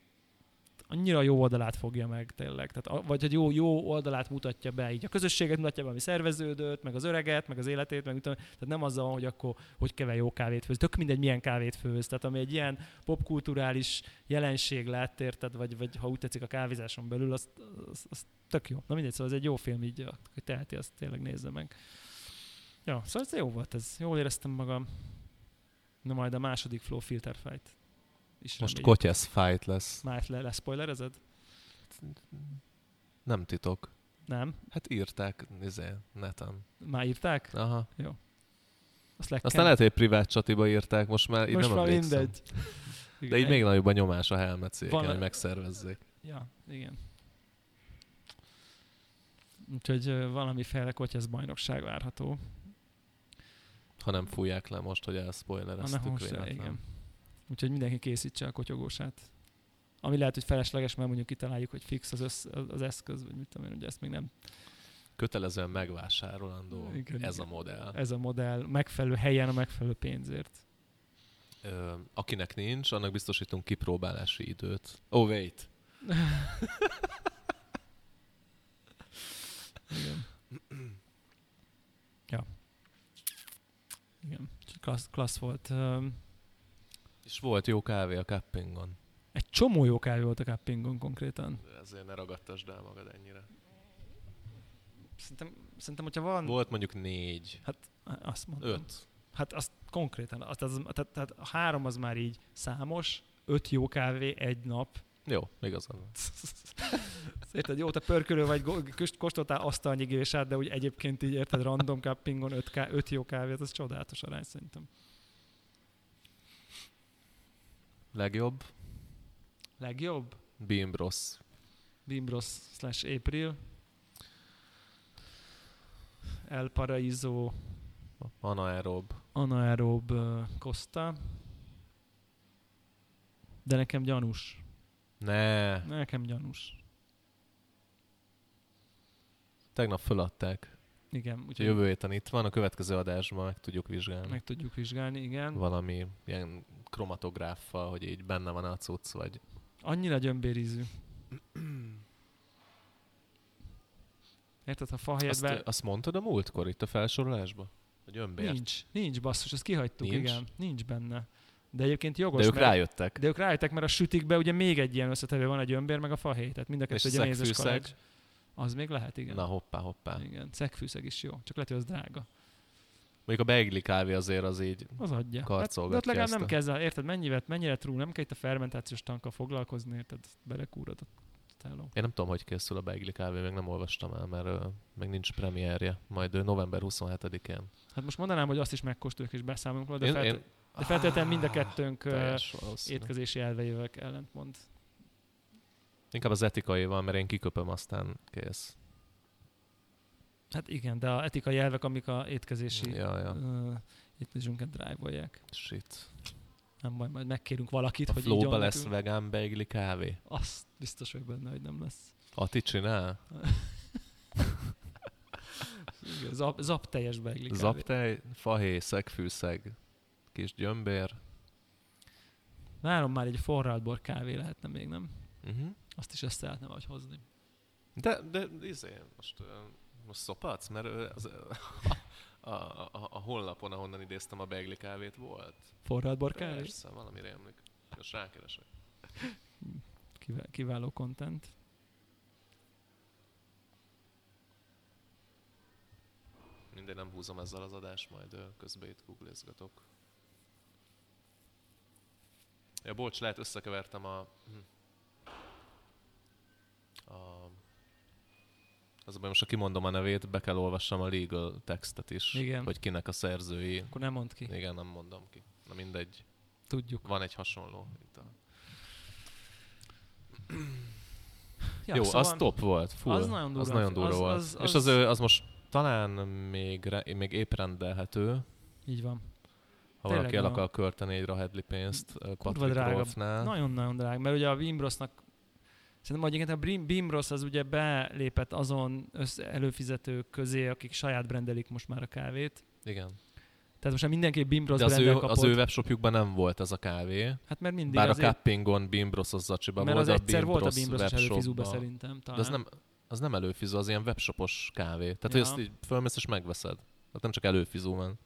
annyira jó oldalát fogja meg tényleg. Tehát, vagy hogy jó, jó oldalát mutatja be, így a közösséget mutatja be, ami szerveződött, meg az öreget, meg az életét, meg tudom, tehát nem azzal van, hogy akkor hogy kell jó kávét főz. Tök mindegy, milyen kávét főz. Tehát ami egy ilyen popkulturális jelenség lett, érted, vagy, vagy ha úgy tetszik a kávézáson belül, az, az, az tök jó. Na mindegy, szóval ez egy jó film, így aki teheti, azt tényleg nézze meg. Ja, szóval ez jó volt ez. Jól éreztem magam. Na majd a második Flow Filter Fight. Is Most kotyesz fight lesz. Már le, leszpoilerezed? Nem titok. Nem? Hát írták izé, neten. Már írták? Aha. Azt le Aztán lehet, hogy egy privát csatiba írták, most már így Most nem már emlékszem. mindegy. De így még nagyobb a nyomás a helmet cégen, hogy megszervezzék. Ja, igen. Úgyhogy ö, valamiféle kotyesz bajnokság várható. Ha nem fújják le most, hogy Ha ne elspoilereztük most, igen. Úgyhogy mindenki készítse a kotyogósát. Ami lehet, hogy felesleges, mert mondjuk kitaláljuk, hogy fix az, össz, az eszköz, vagy mit tudom én, ugye ezt még nem Kötelezően megvásárolandó Igen, ez igen. a modell. ez a modell megfelelő helyen a megfelelő pénzért. Ö, akinek nincs, annak biztosítunk kipróbálási időt. Oh, wait. Igen. ja. Igen. Klassz, klassz volt. És volt jó kávé a Cappingon. Egy csomó jó kávé volt a Cuppingon konkrétan. Ezért ne ragadtasd el magad ennyire. Szerintem, szerintem hogyha van... Volt mondjuk négy, Hát azt mondom. öt. Hát azt konkrétan, azt, az, tehát, tehát a három az már így számos, öt jó kávé egy nap. Jó, igazad van. Érted, jó, te pörkölő vagy, kóstoltál asztalnyi gésát, de úgy egyébként így érted, random cuppingon öt, ká- öt jó kávét, az csodálatos arány szerintem. Legjobb? Legjobb? Beam Bros. Bimbros slash April. El Paraiso Anaerob. Anaerob Costa. De nekem gyanús. Ne, Nekem gyanús. tegnap föladták. Igen, úgyhogy Jövő héten itt van, a következő adásban meg tudjuk vizsgálni. meg tudjuk vizsgálni, igen. Valami ilyen kromatográffal, hogy így benne van a cucc, vagy Annyira gyömbérízű. Érted, ha fa azt, helyett azt mondtad a múltkor itt a felsorolásban? Hogy önbért. Nincs, nincs basszus, ezt kihagytuk, Nincs? igen. Nincs benne. De egyébként jogos, De ők mert, rájöttek. de ők rájöttek, mert a sütikbe ugye még egy ilyen összetevő van, a gyömbér meg a fahéj, tehát mind a kettő ugye mézes szegfűszeg. kalács. Az még lehet, igen. Na hoppá, hoppá. Igen, szegfűszeg is jó, csak lehet, hogy az drága. Mondjuk a beigli kávé azért az így Az adja. Karcolgatja de ott legalább nem a- kezd el, érted, mennyire, mennyire true, nem kell itt a fermentációs tankkal foglalkozni, érted, belekúrod a táló. Én nem tudom, hogy készül a beigli kávé, még nem olvastam el, mert uh, még nincs premierje. Majd ö, november 27-én. Hát most mondanám, hogy azt is megkóstoljuk és beszámolunk róla, de, Én- felt- én- de feltétlenül mind a kettőnk valószínű. étkezési elveivel ellentmond. Inkább az etikai van, mert én kiköpöm, aztán kész. Hát igen, de a etikai elvek, amik a étkezési Ja, ja. uh, étkezésünket drive-olják. Shit. Nem baj, majd megkérünk valakit, A hogy így lesz nekünk. vegán beigli kávé. Azt biztos vagyok benne, hogy nem lesz. Ati csinál? Igen, Zap, teljes beigli kávé. Zaptej, fahéj, szegfűszeg, kis gyömbér. Várom már egy forraltbor kávé lehetne még, nem? Uh-huh. Azt is össze lehetne vagy hozni. De, de izé, most, most szopatsz, mert az, a, a, a, a honlapon, ahonnan idéztem a beigli kávét volt. Forraltbor kávé? Persze, valami rémlik. Most rákeresek. Kivá- kiváló content. Mindegy, nem húzom ezzel az adást, majd közben itt googlizgatok. Ja, bocs, lehet összekevertem a... hm. A az a baj, most ha kimondom a nevét, be kell olvassam a legal textet is, Igen. hogy kinek a szerzői. Akkor nem mondd ki. Igen, nem mondom ki. Na mindegy, Tudjuk. van egy hasonló. Itt a... Ja, Jó, szóval az top volt. Full. az nagyon durva. Az nagyon durva Az- volt. az- És az- az, az most talán még, re, még épp rendelhető, Így van. ha Tényleg valaki el akar költeni egy Rahedli pénzt ö, Kurva Patrick drága. Nagyon-nagyon drága, mert ugye a Bimbrosnak Szerintem egyébként a Brim- Bimbros az ugye belépett azon össze- előfizetők közé, akik saját brendelik most már a kávét. Igen. Tehát most már mindenki Bimbros De az ő, kapott. az ő webshopjukban nem volt ez a kávé. hát mert mindig Bár a azért, Cuppingon Bimbros Zacsiban mert volt, az de a egyszer volt a Bimbrosos előfizúba szerintem. De Talán. az nem, az nem előfizú, az ilyen webshopos kávé. Tehát, Ja. hogy azt így fölmész és megveszed. Tehát nem csak előfizú van.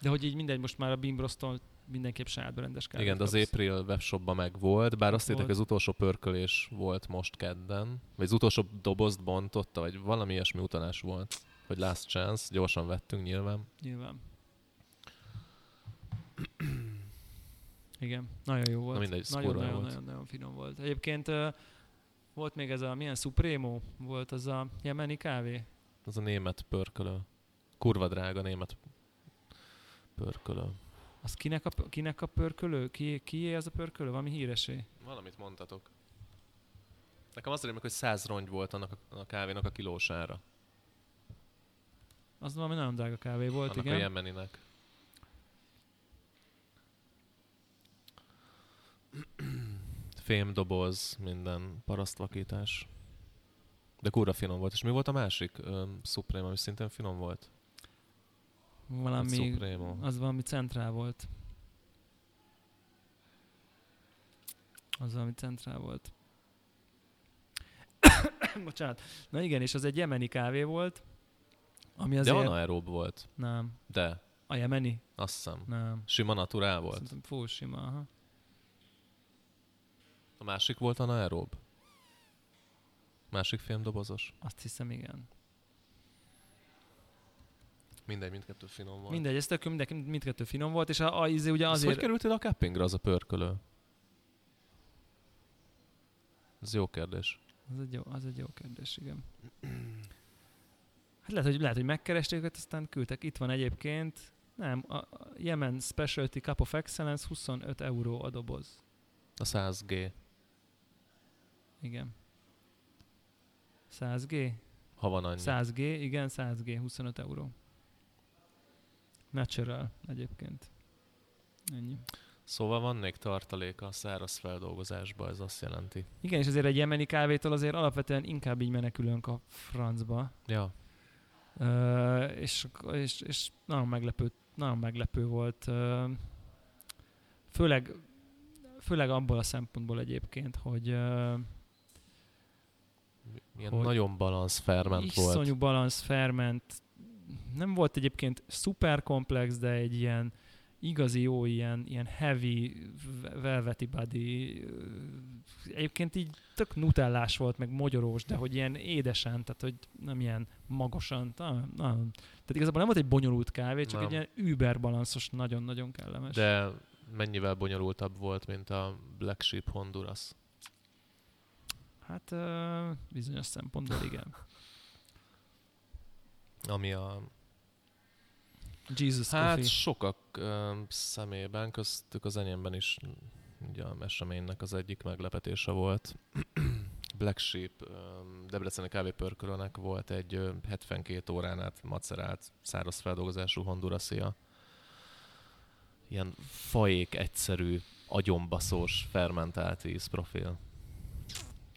De hogy így mindegy, most már a Bimbrostól mindenképp saját brendes kávét Igen, de az. April webshopban meg volt, bár azt hittek, hogy az utolsó pörkölés volt most kedden, vagy az utolsó dobozt bontotta, vagy valami ilyesmi utalás volt, hogy last chance, gyorsan vettünk nyilván. Nyilván. Igen, nagyon jó volt. Na mindegy, nagyon, nagyon, volt. nagyon, nagyon finom volt. Egyébként volt még ez a, milyen Supremo volt az a jemeni kávé? Az a német pörkölő. Kurva drága német pörkölő. Az kinek a, kinek a pörkölő? Ki, kié az a pörkölő? Valami híresé? Valamit mondtatok. Nekem az rémlik, hogy 100 rongy volt annak a, a kávénak a kilósára. Az valami nagyon drága kávé volt, annak igen. a jemeninek. Fémdoboz, minden parasztvakítás. De kurva finom volt. És mi volt a másik Supreme, ami szintén finom volt? Valami, az valami centrál volt. Az valami centrál volt. Bocsánat. Na igen, és az egy jemeni kávé volt, ami De azért... anaerob volt. Nem. De, A jemeni? azt hiszem. Nem. Sima naturál volt. Szerintem full sima, aha. A másik volt anaerob. Másik fémdobozos. Azt hiszem, igen. Mindegy, mindkettő finom volt. Mindegy, ez tök jó, mindenki, mindkettő finom volt, és a, a izé ugye Az azért... hogy került ide a cuppingra az a pörkölő? Ez jó kérdés. Az egy jó, az egy jó kérdés, igen. Hát lehet, hogy, lehet, hogy megkeresték őket, aztán küldtek. Itt van egyébként, nem, a, a Yemen Specialty Cup of Excellence 25 euró a doboz. A 100G, Igen. 100G? ha van annyi. 100G, igen, 100G, 25 euró. Natural egyébként. Ennyi. Szóval van még tartalék a száraz feldolgozásba, ez azt jelenti. Igen, és azért egy jemeni kávétól azért alapvetően inkább így menekülünk a francba. Ja, Ö, és, és, és nagyon meglepő, nagyon meglepő volt. Ö, főleg, főleg abból a szempontból egyébként, hogy ö, ilyen Hogy nagyon balansz ferment volt. iszonyú balansz ferment. Nem volt egyébként szuper komplex, de egy ilyen igazi jó, ilyen, ilyen heavy, velvety body. Egyébként így tök nutellás volt, meg mogyorós, de hogy ilyen édesen, tehát hogy nem ilyen magosan. Nagyon, nagyon. Tehát igazából nem volt egy bonyolult kávé, csak Nem. egy ilyen über balanszos, nagyon-nagyon kellemes. De mennyivel bonyolultabb volt, mint a Black Sheep Honduras. Hát bizonyos szempontból igen. Ami a Jesus Hát Coffee. sokak ö, szemében, köztük az enyémben is ugye a eseménynek az egyik meglepetése volt. Black Sheep Debreceni kávépörkölőnek volt egy ö, 72 órán át macerált száraz feldolgozású hondurasia. Ilyen faék egyszerű, agyonbaszós, fermentált ízprofil.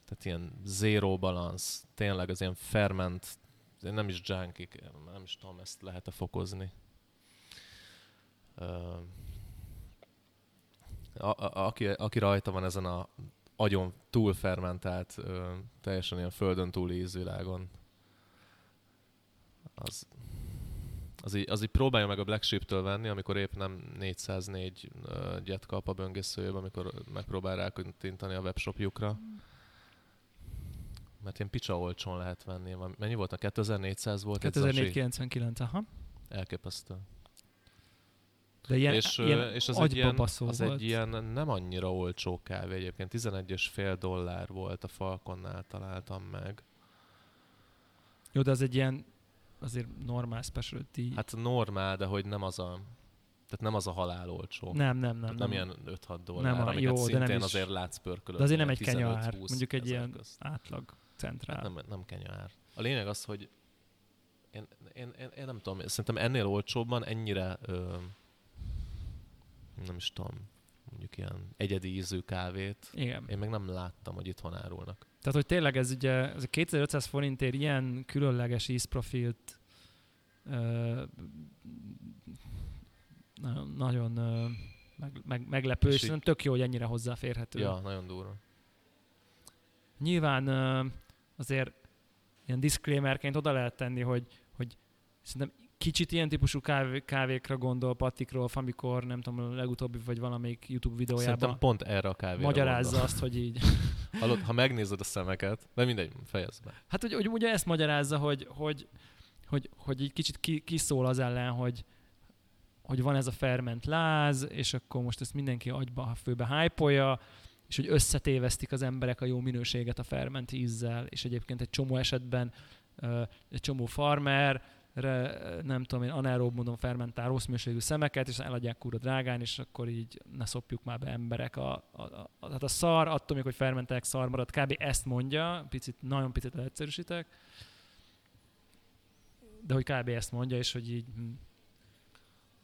Tehát ilyen zero balance, tényleg az ilyen ferment, nem is junkik, nem is tudom, ezt lehet-e fokozni. A, a, aki, aki rajta van ezen a agyon túlfermentált, ö, teljesen ilyen földön túli ízvilágon, az, az, így, az így próbálja meg a Black Sheep-től venni, amikor épp nem 404 ö, gyet kap a böngészőjébe, amikor megpróbál rákattintani a webshopjukra. Mert ilyen picsa olcsón lehet venni. Mennyi volt? A 2400 volt egy zacsi? 2499, aha. Elképesztő. De ilyen, és, ilyen és az, egy ilyen, az volt. egy ilyen nem annyira olcsó kávé egyébként. 11,5 dollár volt a Falconnál találtam meg. Jó, de az egy ilyen azért normál specialty. Hát normál, de hogy nem az a tehát nem az a halál olcsó. nem, nem, nem. Tehát nem, nem ilyen 5-6 dollár, Nem amiket jó, de nem is- azért látsz pörkölözni. De azért nem egy 15-20 mondjuk egy ilyen közt. átlag centrál. Hát nem, nem kenyőár. A lényeg az, hogy Én, én, én, én nem tudom, szerintem ennél olcsóbban ennyire, ö, nem is tudom, mondjuk ilyen egyedi ízű kávét, Igen. én meg nem láttam, hogy itthon árulnak. Tehát, hogy tényleg ez ugye, ez a 2500 forintért ilyen különleges ízprofilt ö, nagyon, ö, meg, meg, meglepő, és És így- tök jó, hogy ennyire hozzáférhető. Ja, nagyon durva. Nyilván azért ilyen disclaimerként oda lehet tenni, hogy, hogy szerintem kicsit ilyen típusú kávé, kávékra gondol Patrick Rolf, amikor nem tudom, a legutóbbi vagy valamelyik YouTube videójában Szerintem pont erre a kávéra magyarázza gondol. azt, hogy így. Hallod, ha megnézed a szemeket, de mindegy, fejezd be. Hát, hogy, hogy ugye ezt magyarázza, hogy, hogy, hogy, hogy így kicsit ki, kiszól az ellen, hogy, hogy van ez a ferment láz, és akkor most ezt mindenki agyba, főbe hype és hogy összetévesztik az emberek a jó minőséget a ferment ízzel, és egyébként egy csomó esetben egy csomó farmer nem tudom én, anaerób módon fermentál rossz minőségű szemeket, és eladják kurva drágán, és akkor így ne szopjuk már be emberek. A, a, a, tehát a szar, attól még, hogy fermentálják, szar marad, kb. ezt mondja, picit, nagyon picit leegyszerűsítek, de hogy kb. ezt mondja, és hogy így hm.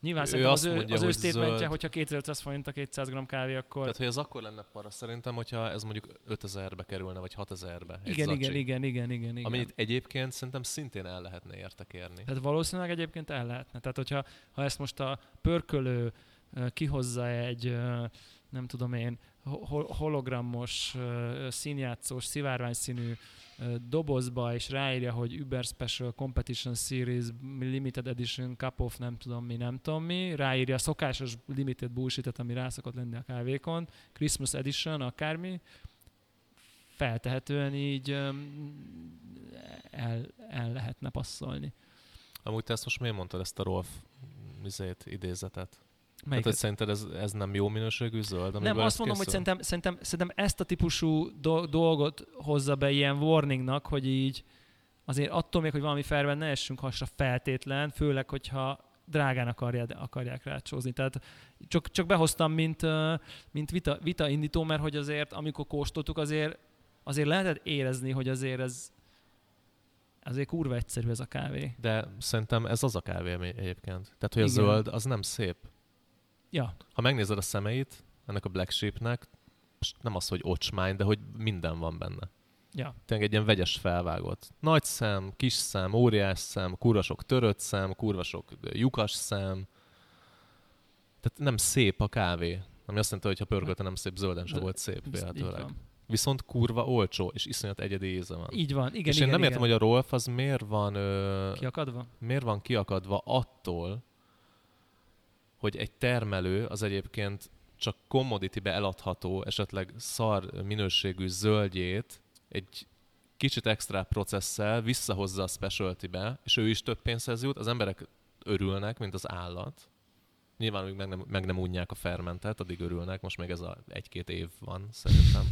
Nyilván Ő szerintem az ő, mondja, az ő hogy statementje, zöld. hogyha 2500 forint a 200 g kávé, akkor Tehát, hogy ez akkor lenne para szerintem, hogyha ez mondjuk 5000-be kerülne, vagy 6000-be. egy igen, igen, igen, igen, igen, igen. Amit egyébként szerintem szintén el lehetne érte kérni. Tehát valószínűleg egyébként el lehetne. Tehát, hogyha ha ezt most a pörkölő kihozza egy, nem tudom én, hologramos, színjátszós, szivárványszínű dobozba, és ráírja, hogy Uber Special Competition Series Limited Edition Cup of nem tudom mi, nem tudom mi, ráírja a szokásos limited bullshit ami rá szokott lenni a kávékon, Christmas Edition, akármi, feltehetően így el, el lehetne passzolni. Amúgy te ezt most miért mondtad, ezt a Rolf idézetet? Tehát, Melyiket? hogy szerinted ez, ez nem jó minőségű zöld? Nem, azt mondom, hogy szerintem, szerintem, szerintem ezt a típusú do- dolgot hozza be ilyen warningnak, hogy így azért attól még, hogy valami felben ne essünk hasra feltétlen, főleg, hogyha drágán akarják, akarják rácsózni. Tehát csak, csak behoztam, mint, mint vita, vita indító, mert hogy azért, amikor kóstoltuk, azért, azért lehetett érezni, hogy azért ez azért kurva egyszerű ez a kávé. De szerintem ez az a kávé ami egyébként. Tehát, hogy a Igen. zöld, az nem szép. Ja, Ha megnézed a szemeit, ennek a Black Sheepnek, nem az, hogy ocsmány, de hogy minden van benne. ja. Tényleg egy ilyen vegyes felvágott. Nagy szem, kis szem, óriás szem, kurva sok törött szem, kurva sok lyukas szem. Tehát nem szép a kávé. Ami azt jelenti, hogy ha pörkölte nem szép, zölden sem volt szép véletőleg. Viszont kurva olcsó, és iszonyat egyedi íze van. Így van, igen, és igen, én nem igen. értem, hogy a Rolf az miért van, ö, Kiakadva? miért van kiakadva attól, hogy egy termelő az egyébként csak commodity-be eladható, esetleg szar minőségű zöldjét egy kicsit extra processzel visszahozza a specialty-be, és ő is több pénzhez jut, az emberek örülnek, mint az állat. Nyilván még meg nem, meg nem unják a fermentet, addig örülnek, most még ez a egy-két év van szerintem.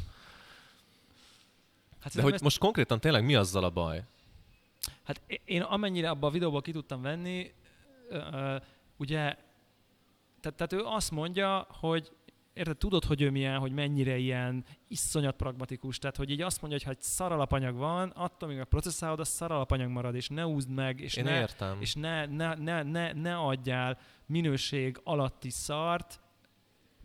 Hát De hogy most konkrétan tényleg mi azzal a baj? Hát én amennyire abban a videóban ki tudtam venni, ugye, tehát, tehát ő azt mondja, hogy érted, tudod, hogy ő milyen, hogy mennyire ilyen iszonyat pragmatikus, tehát hogy így azt mondja, hogy ha egy szaralapanyag van, attól még a processzálod, az szaralapanyag marad, és ne úzd meg, és Én ne, értem. és ne, ne, ne, ne, ne adjál minőség alatti szart,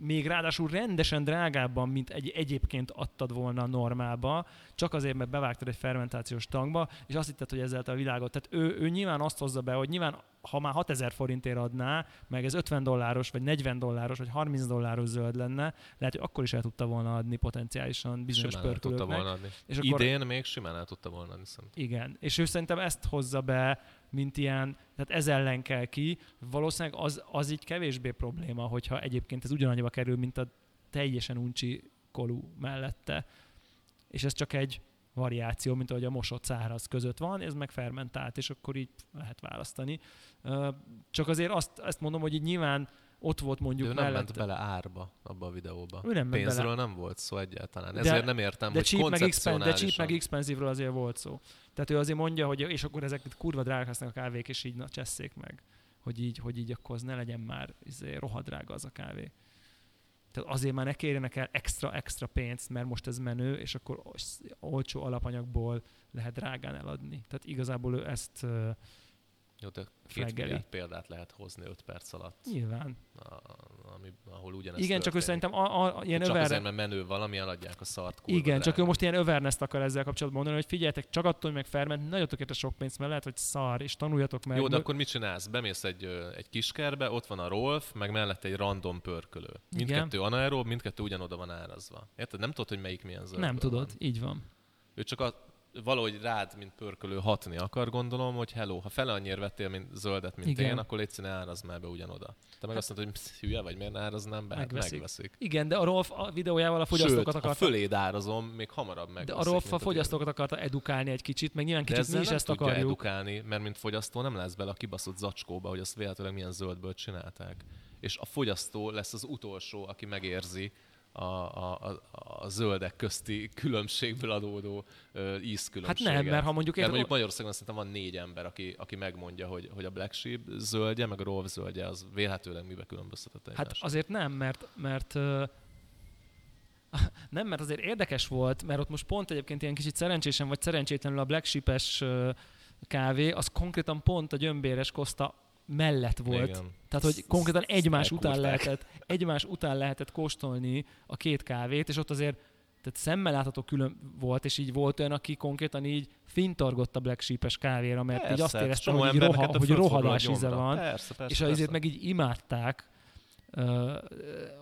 még ráadásul rendesen drágábban, mint egy, egyébként adtad volna normálba, csak azért, mert bevágtad egy fermentációs tankba, és azt hitted, hogy ezzel a világot. Tehát ő, ő nyilván azt hozza be, hogy nyilván ha már 6000 forintért adná, meg ez 50 dolláros, vagy 40 dolláros, vagy 30 dolláros zöld lenne, lehet, hogy akkor is el tudta volna adni potenciálisan bizonyos simán el tudta volna adni. És akkor- Idén még simán el tudta volna adni szerintem. Igen, és ő szerintem ezt hozza be, mint ilyen, tehát ez ellen kell ki. Valószínűleg az, az így kevésbé probléma, hogyha egyébként ez ugyanannyiba kerül, mint a teljesen uncsi kolú mellette. És ez csak egy variáció, mint ahogy a mosott száraz között van, ez meg fermentált, és akkor így lehet választani. Csak azért azt, ezt mondom, hogy így nyilván ott volt De mondjuk ő nem ment mellette. bele árba abba a videóba. Ő nem ment Pénzről bele. nem volt szó egyáltalán. De- Ezért nem értem, De hogy cheap, meg expen, de cheap meg expensive azért volt szó. Tehát ő azért mondja, hogy és akkor ezek kurva drágák lesznek a kávék, és így na, csesszék meg. Hogy így, hogy így akkor az ne legyen már izé, rohadrága az a kávé. Tehát azért már ne kérjenek el extra-extra pénzt, mert most ez menő, és akkor olcsó alapanyagból lehet drágán eladni. Tehát igazából ő ezt, Jó, de két milliárd példát lehet hozni 5 perc alatt, Nyilván. a, ami, ahol ugyanez Igen, csak ő történik. szerintem a, a, a, ilyen Csak över... azért, mert menő valami, eladják a szart kurva Igen, csak ő most ilyen awareness akar ezzel kapcsolatban mondani, hogy figyeljetek, csak attól, hogy meg ferment, nagyon tökéletes sok pénzt, mert lehet, hogy szar, és tanuljatok meg. Jó, de akkor mit csinálsz? Bemész egy, egy kiskerbe, ott van a Rolf, meg mellette egy random pörkölő. Mindkettő anaerób, mindkettő ugyanoda van árazva. Érted? Nem tudod, hogy melyik milyen zöld. Nem tudod, így van. Ő csak a, valahogy rád, mint pörkölő hatni akar, gondolom, hogy hello, ha fele annyira vettél mint zöldet, mint Igen. én, akkor légy színe árazd már be ugyanoda. Te meg azt mondod, hogy psz, hülye vagy, miért ne áraznám be? Hát Megveszik. megveszik. Igen, de a Rolf a videójával a fogyasztókat Sőt, ha akarta... föléd árazom, még hamarabb De megveszik. a Rolf a fogyasztókat akarta edukálni egy kicsit, meg nyilván De kicsit ezzel mi is ezt tudja akarjuk. edukálni, mert mint fogyasztó nem lesz bele a kibaszott zacskóba, hogy azt véletlenül milyen zöldből csinálták. És a fogyasztó lesz az utolsó, aki megérzi a, a, a, zöldek közti különbségből adódó Hát ízkülönbséget. nem, mert ha mondjuk... Mert mondjuk Magyarországon szerintem van négy ember, aki, aki megmondja, hogy, hogy a Black Sheep zöldje, meg a Rolf zöldje, az vélhetőleg mibe különböztetett Hát egymást. azért nem, mert, mert nem, mert azért érdekes volt, mert ott most pont egyébként ilyen kicsit szerencsésen vagy szerencsétlenül a Black Sheep-es kávé, az konkrétan pont a gyömbéres Costa mellett volt. Igen. Tehát, hogy konkrétan egymás után lehetett, egymás után lehetett kóstolni a két kávét, és ott azért tehát szemmel látható külön volt, és így volt olyan, aki konkrétan így fintorgott a Black Sheep-es kávéra, mert így Persze, azt érezte, csomó hogy, így roha, hogy rohadás íze van, Persze, persze, és persze. azért meg így imádták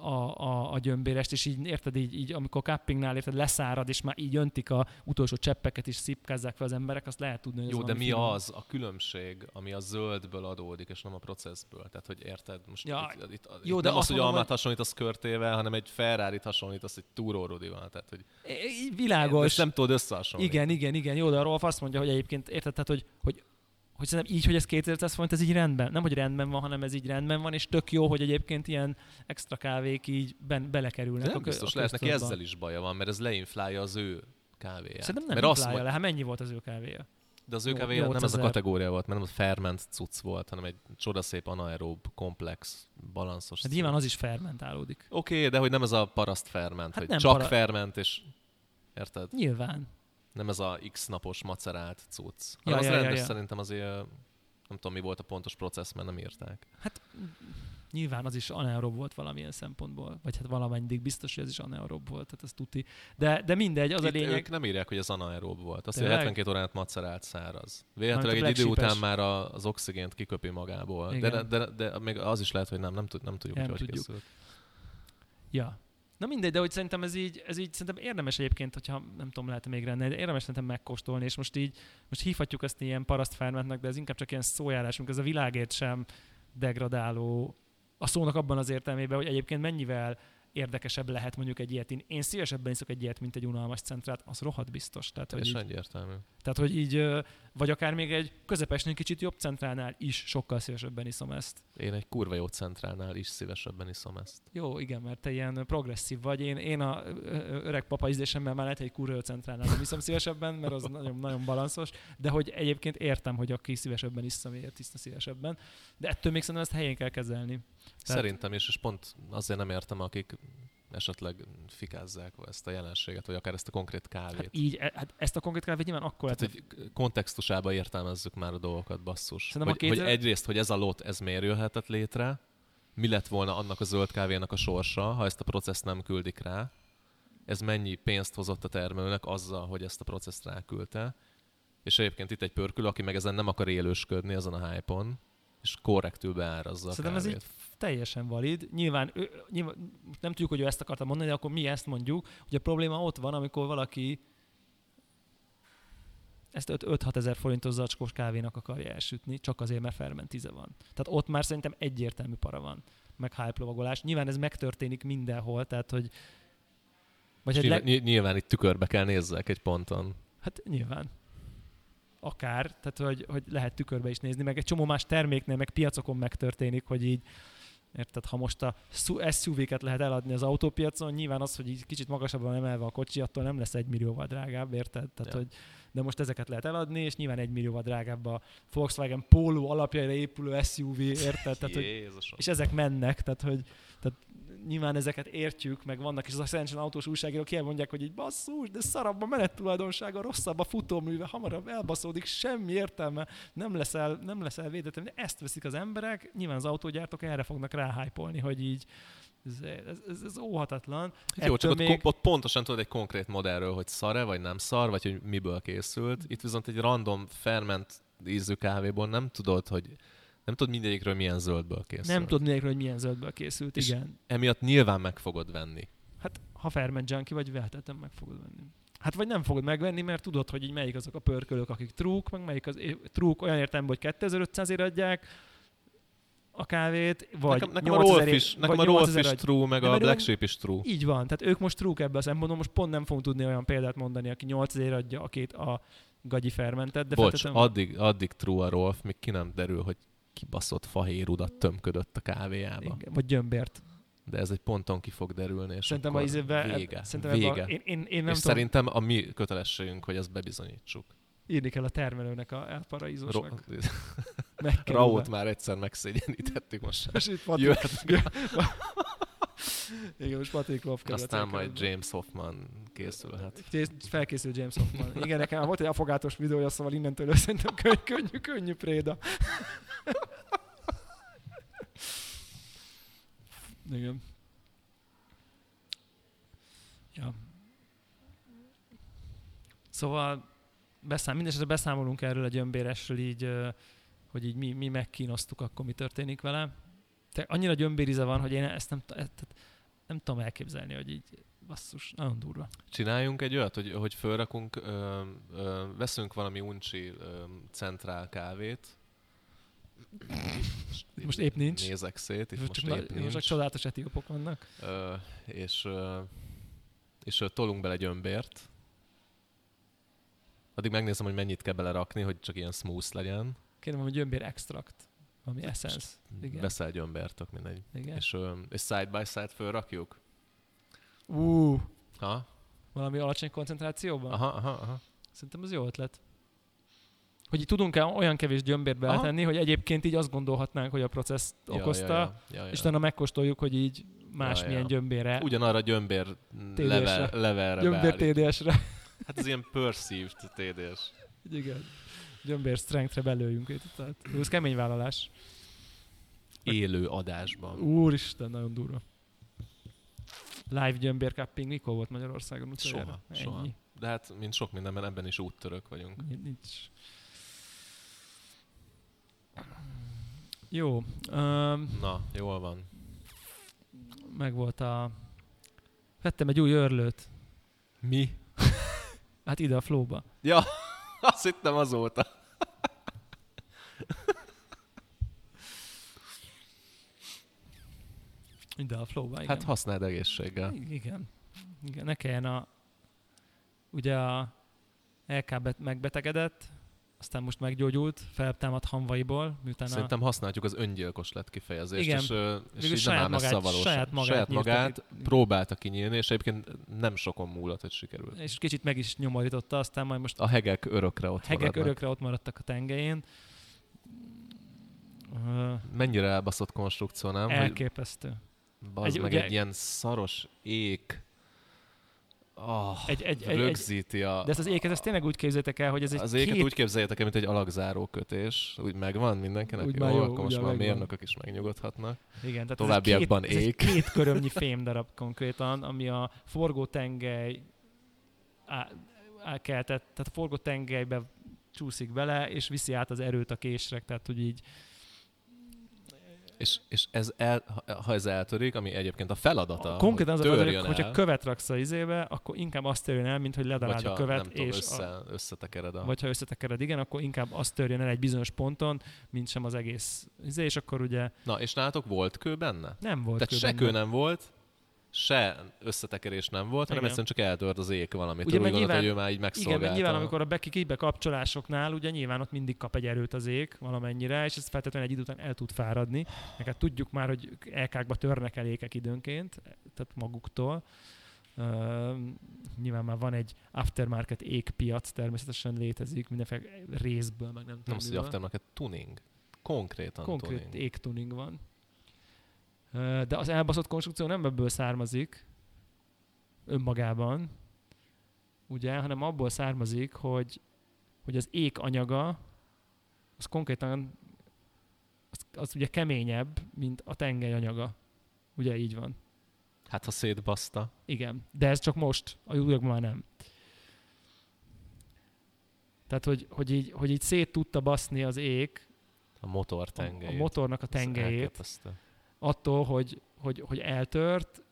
a, a, a gyömbérest, és így érted, így, így amikor cuppingnál érted, leszárad, és már így öntik a utolsó cseppeket, és szipkázzák fel az emberek, azt lehet tudni, hogy Jó, de mi finom. az a különbség, ami a zöldből adódik, és nem a processzből? Tehát, hogy érted? Most Ja, itt, itt, jó, itt de nem azt az, hogy almát hogy- hasonlítasz körtével, hanem egy Ferrari-t hasonlítasz egy túrórudival. Tehát, hogy Világos. ezt nem tudod összehasonlítani. Igen, igen, igen. Jó, de a Rolf azt mondja, hogy egyébként érted, tehát, hogy, hogy hogy szerintem így, hogy ez 200 forint, ez így rendben. Nem, hogy rendben van, hanem ez így rendben van, és tök jó, hogy egyébként ilyen extra kávék így ben, belekerülnek. De nem a biztos a lehet neki ezzel is baja van, mert ez leinflálja az ő kávéját. Szerintem nem mert azt inflálja mond, le. Hát mennyi volt az ő kávéja? de az ő kávéja nem ez a 8000. kategória volt, mert nem a ferment cucc volt, hanem egy csodaszép anaerób, komplex, balanszos Hát nyilván az is fermentálódik. Oké, okay, de hogy nem ez a paraszt ferment, Hát hogy nem csak para- ferment, és érted? Nyilván. Nem ez a x napos macerált cucc. Ja, az ja, ja, rendes ja. szerintem azért, nem tudom mi volt a pontos processz, mert nem írták. Hát nyilván az is anaerob volt valamilyen szempontból. Vagy hát valamennyidig biztos, hogy ez is anaerob volt, tehát ez tuti. De, de mindegy, az a Itt lényeg. Ők nem írják, hogy ez anaerób volt. Azt, hogy Tényleg? 72 órát macerált száraz. Véletlenül a egy idő után már a- az oxigént kiköpi magából. De, de, de, de, még az is lehet, hogy nem, nem, tud, nem tudjuk, Nem hogy hogy tudjuk. készült. Ja. Na mindegy, de hogy szerintem ez így, ez így szerintem érdemes egyébként, hogyha nem tudom, lehet még lenne, de érdemes szerintem megkóstolni, és most így, most hívhatjuk ezt ilyen parasztfermentnek, de ez inkább csak ilyen szójárásunk, ez a világért sem degradáló a szónak abban az értelmében, hogy egyébként mennyivel érdekesebb lehet mondjuk egy ilyet. Én, én szívesebben iszok egy ilyet, mint egy unalmas centrát, az rohadt biztos. Tehát, hogy így, egyértelmű. tehát, hogy így, vagy akár még egy közepesnél kicsit jobb centrálnál is sokkal szívesebben iszom ezt. Én egy kurva jó centrálnál is szívesebben iszom ezt. Jó, igen, mert te ilyen progresszív vagy. Én, én a öreg papa ízlésemmel már lehet, egy kurva centrálnál nem iszom szívesebben, mert az nagyon, nagyon balanszos, de hogy egyébként értem, hogy aki szívesebben iszom, miért iszna szívesebben. De ettől még szerintem ezt helyén kell kezelni. Tehát- Szerintem is, és pont azért nem értem, akik esetleg fikázzák ezt a jelenséget, vagy akár ezt a konkrét kávét. Hát így, e- hát ezt a konkrét kávét nyilván akkor Tehát, lehet, hogy kontextusába értelmezzük már a dolgokat, basszus. Szerintem Hogy, a két- hogy egyrészt, hogy ez a lot, ez miért jöhetett létre, mi lett volna annak a zöld kávénak a sorsa, ha ezt a processzt nem küldik rá, ez mennyi pénzt hozott a termelőnek azzal, hogy ezt a processzt ráküldte, és egyébként itt egy pörkül, aki meg ezen nem akar élősködni ezen a hype-on, és korrektül beárazza a Szerintem ez kávét. Teljesen valid. Nyilván, ő, nyilván nem tudjuk, hogy ő ezt akarta mondani, de akkor mi ezt mondjuk, hogy a probléma ott van, amikor valaki ezt 5-6 ezer forintos zacskós kávénak akarja elsütni, csak azért, mert fermentíze van. Tehát ott már szerintem egyértelmű para van, meg hype lovagolás. Nyilván ez megtörténik mindenhol, tehát hogy vagy egy nyilván, le... ny- nyilván itt tükörbe kell nézzek egy ponton. Hát nyilván. Akár, tehát hogy, hogy lehet tükörbe is nézni, meg egy csomó más terméknél, meg piacokon megtörténik, hogy így Érted, ha most a su- SUV-ket lehet eladni az autópiacon, nyilván az, hogy így kicsit magasabban emelve a kocsi, attól nem lesz egy millióval drágább, érted? Tehát, Ja. hogy, de most ezeket lehet eladni, és nyilván egy millióval drágább a Volkswagen Polo alapjaira épülő SUV, érted? Tehát, hogy, és ezek mennek, tehát hogy tehát nyilván ezeket értjük, meg vannak is az a szerencsén autós újságírók ilyen mondják, hogy így basszus, de szarabb a menettulajdonsága, rosszabb a futóműve, hamarabb elbaszódik, semmi értelme, nem leszel, nem leszel védetlen, de ezt veszik az emberek, nyilván az autógyártók erre fognak ráhájpolni, hogy így ez, ez, ez, ez óhatatlan. Jó, csak ott, még- ott pontosan tudod egy konkrét modellről, hogy szar-e, vagy nem szar, vagy hogy miből készült. Itt viszont egy random ferment ízű kávéból nem tudod, hogy nem tudod mindegyikről milyen zöldből készült. Nem tudod nélkül, hogy milyen zöldből készült, És- igen. Emiatt nyilván meg fogod venni. Hát ha ferment junkie vagy, vehetetlen meg fogod venni. Hát vagy nem fogod megvenni, mert tudod, hogy így melyik azok a pörkölők, akik trúk, meg melyik az trúk olyan értelemben, hogy 2500 ér adják a kávét, vagy nekem, nekem a 8000 Rolf ér- is, nekem a Rolf 8000 is true, meg De a Black Sheep is true. Így van, tehát ők most trúk ebben a szempontból, most pont nem fogunk tudni olyan példát mondani, aki 8000 adja a két a gagyi fermentet, de Bocs, feltétlenül- addig, addig true a Rolf, míg ki nem derül, hogy kibaszott fahérudat tömködött a kávéjába. Igen, vagy gyömbért. De ez egy ponton ki fog derülni, és Szerintem a akkor izébe, vége. szerintem vége. A- én, én, én nem és tudom, szerintem a mi kötelességünk, hogy ezt bebizonyítsuk. írni kell a termelőnek, a. Ro- Meg kell Raút írni. már egyszer megszégyenítettük most. És itt Patrik, Jöhet. igen, most Patrik Love a Aztán majd. James Hoffman készülhet. Felkészül James Hoffman. Igen, nekem volt egy afogátos videója, szóval innentől szerintem könny, könnyű, könnyű préda. Igen. Ja. Szóval beszám, mindesetre beszámolunk erről a gyömbéresről így, hogy így mi, mi megkínoztuk, akkor mi történik vele. Te annyira gyömbérize van, hogy én ezt nem, ezt nem tudom elképzelni, hogy így basszus, nagyon durva. Csináljunk egy olyat, hogy, hogy fölrakunk, ö, ö, veszünk valami uncsi ö, centrál kávét. Most épp nincs. Nézek szét, itt Most most, csak, épp nincs. csak csodálatos etiópok vannak. Ö, és, ö, és ö, tolunk bele gyömbért. Addig megnézem, hogy mennyit kell belerakni, hogy csak ilyen smooth legyen. Kérem, hogy gyömbér extrakt, ami essence. Igen. Veszel gyömbért, tök mindegy. Igen. És, ö, és side by side fölrakjuk. Ú, Ha? valami alacsony koncentrációban? Aha, aha, aha. Szerintem az jó ötlet. Hogy így tudunk-e olyan kevés gyömbért Aha. beletenni, hogy egyébként így azt gondolhatnánk, hogy a processzt okozta, Ja, ja, ja, ja, és ja. utána megkóstoljuk, hogy így más Ja, ja. milyen gyömbére, Ugyanarra gyömbér level, levelre gyömbér. TDS-re. Hát ez ilyen perceived TDS. Igen. Gyömbér strength-re belőjünk. Tehát ez kemény vállalás. Élő adásban. Úristen, nagyon durva. Live gyömbér cupping mikor volt Magyarországon utoljára? Soha, Ennyi. soha. De hát, mint sok mindenben, ebben is úttörök vagyunk. Nincs. Jó. Um, Na, jól van. meg volt a... Vettem egy új örlőt. Mi? Hát ide a flóba. Ja, azt hittem azóta. Ide a flóba, igen. Hát használd egészséggel. I- Igen. Igen, ne kelljen a... Ugye a LK bet- megbetegedett, aztán most meggyógyult, feltámadt hamvaiból, miután Szerintem használjuk az öngyilkos lett kifejezést, Igen. és, és így nem saját a magát- valóság. saját magát saját magát ki. próbálta kinyílni, és egyébként nem sokon múlott, hogy sikerült. a, és kicsit meg is nyomorította, aztán majd most A hegek örökre ott hegek maradnak. örökre ott maradtak a tengelyén. Mennyire elbaszott konstrukció, nem? Elképesztő. bazd Egy- meg ugye- egy ilyen szaros ék. Oh, Egy, egy, egy, rögzíti a... de ezt az éket ezt tényleg úgy képzeljétek el, hogy ez egy az éket két, úgy képzeljétek el, mint egy alakzáró kötés. Úgy megvan mindenkinek? Úgy már jó, akkor most már megvan. mérnökök is megnyugodhatnak. igen, tehát továbbiakban ez két, ez egy két körömnyi fémdarab konkrétan, ami a forgótengely á, á, keltett, tehát a forgótengelybe csúszik bele, és viszi át az erőt a késre, tehát hogy így És, és ez el, ha- ez eltörik, ami egyébként a feladata, Konkrétan az a feladat, hogyha követ raksz a izébe, akkor inkább azt törjön el, mint hogy ledaráld a követ, nem tudom, és össze, a, összetekered a... vagy ha összetekered, igen, akkor inkább azt törjön el egy bizonyos ponton, mint sem az egész izé, és akkor ugye Na, és nálatok volt kő benne? nem volt Tehát se benne. kő nem volt, se összetekerés nem volt, hanem Igen. egyszerűen csak eltört az ég valamit. Ugye, Úgy mert gondolta, hogy ő már így Igen, megszolgálta. mert nyilván amikor a beki kibekapcsolásoknál, ugye nyilván ott mindig kap egy erőt az ég valamennyire, és ez feltétlenül egy idő után el tud fáradni. Meg hát tudjuk már, hogy LK-kba törnek el ékek időnként, tehát maguktól. Uh, nyilván már van egy aftermarket égpiac, természetesen létezik, mindenféle részből, meg nem Nem tudom az, hogy aftermarket tuning. Konkrétan Konkrét tuning. égtuning van. De az elbaszott konstrukció nem ebből származik önmagában, ugye, hanem abból származik, hogy, hogy az ék anyaga az konkrétan az, az ugye keményebb, mint a tengely anyaga. Ugye így van. Hát ha szétbaszta. Igen, de ez csak most, a újakban már nem. Tehát, hogy, hogy, így, hogy így szét tudta baszni az ék A motor a, tengelyét. a motornak a tengelyét. Attól, hogy, hogy, hogy eltört,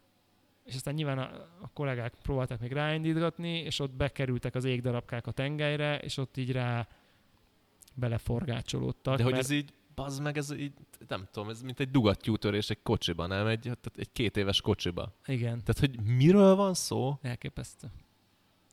és aztán nyilván a, a kollégák próbálták még ráindítgatni, és ott bekerültek az égdarabkák a tengelyre, és ott így rá beleforgácsolódtak. De hogy mert, ez így, bazd meg, ez így, nem tudom, ez mint egy dugattyútörés egy kocsiba, nem? Egy, tehát egy két éves kocsiba. Igen, Tehát, hogy miről van szó? elképesztő.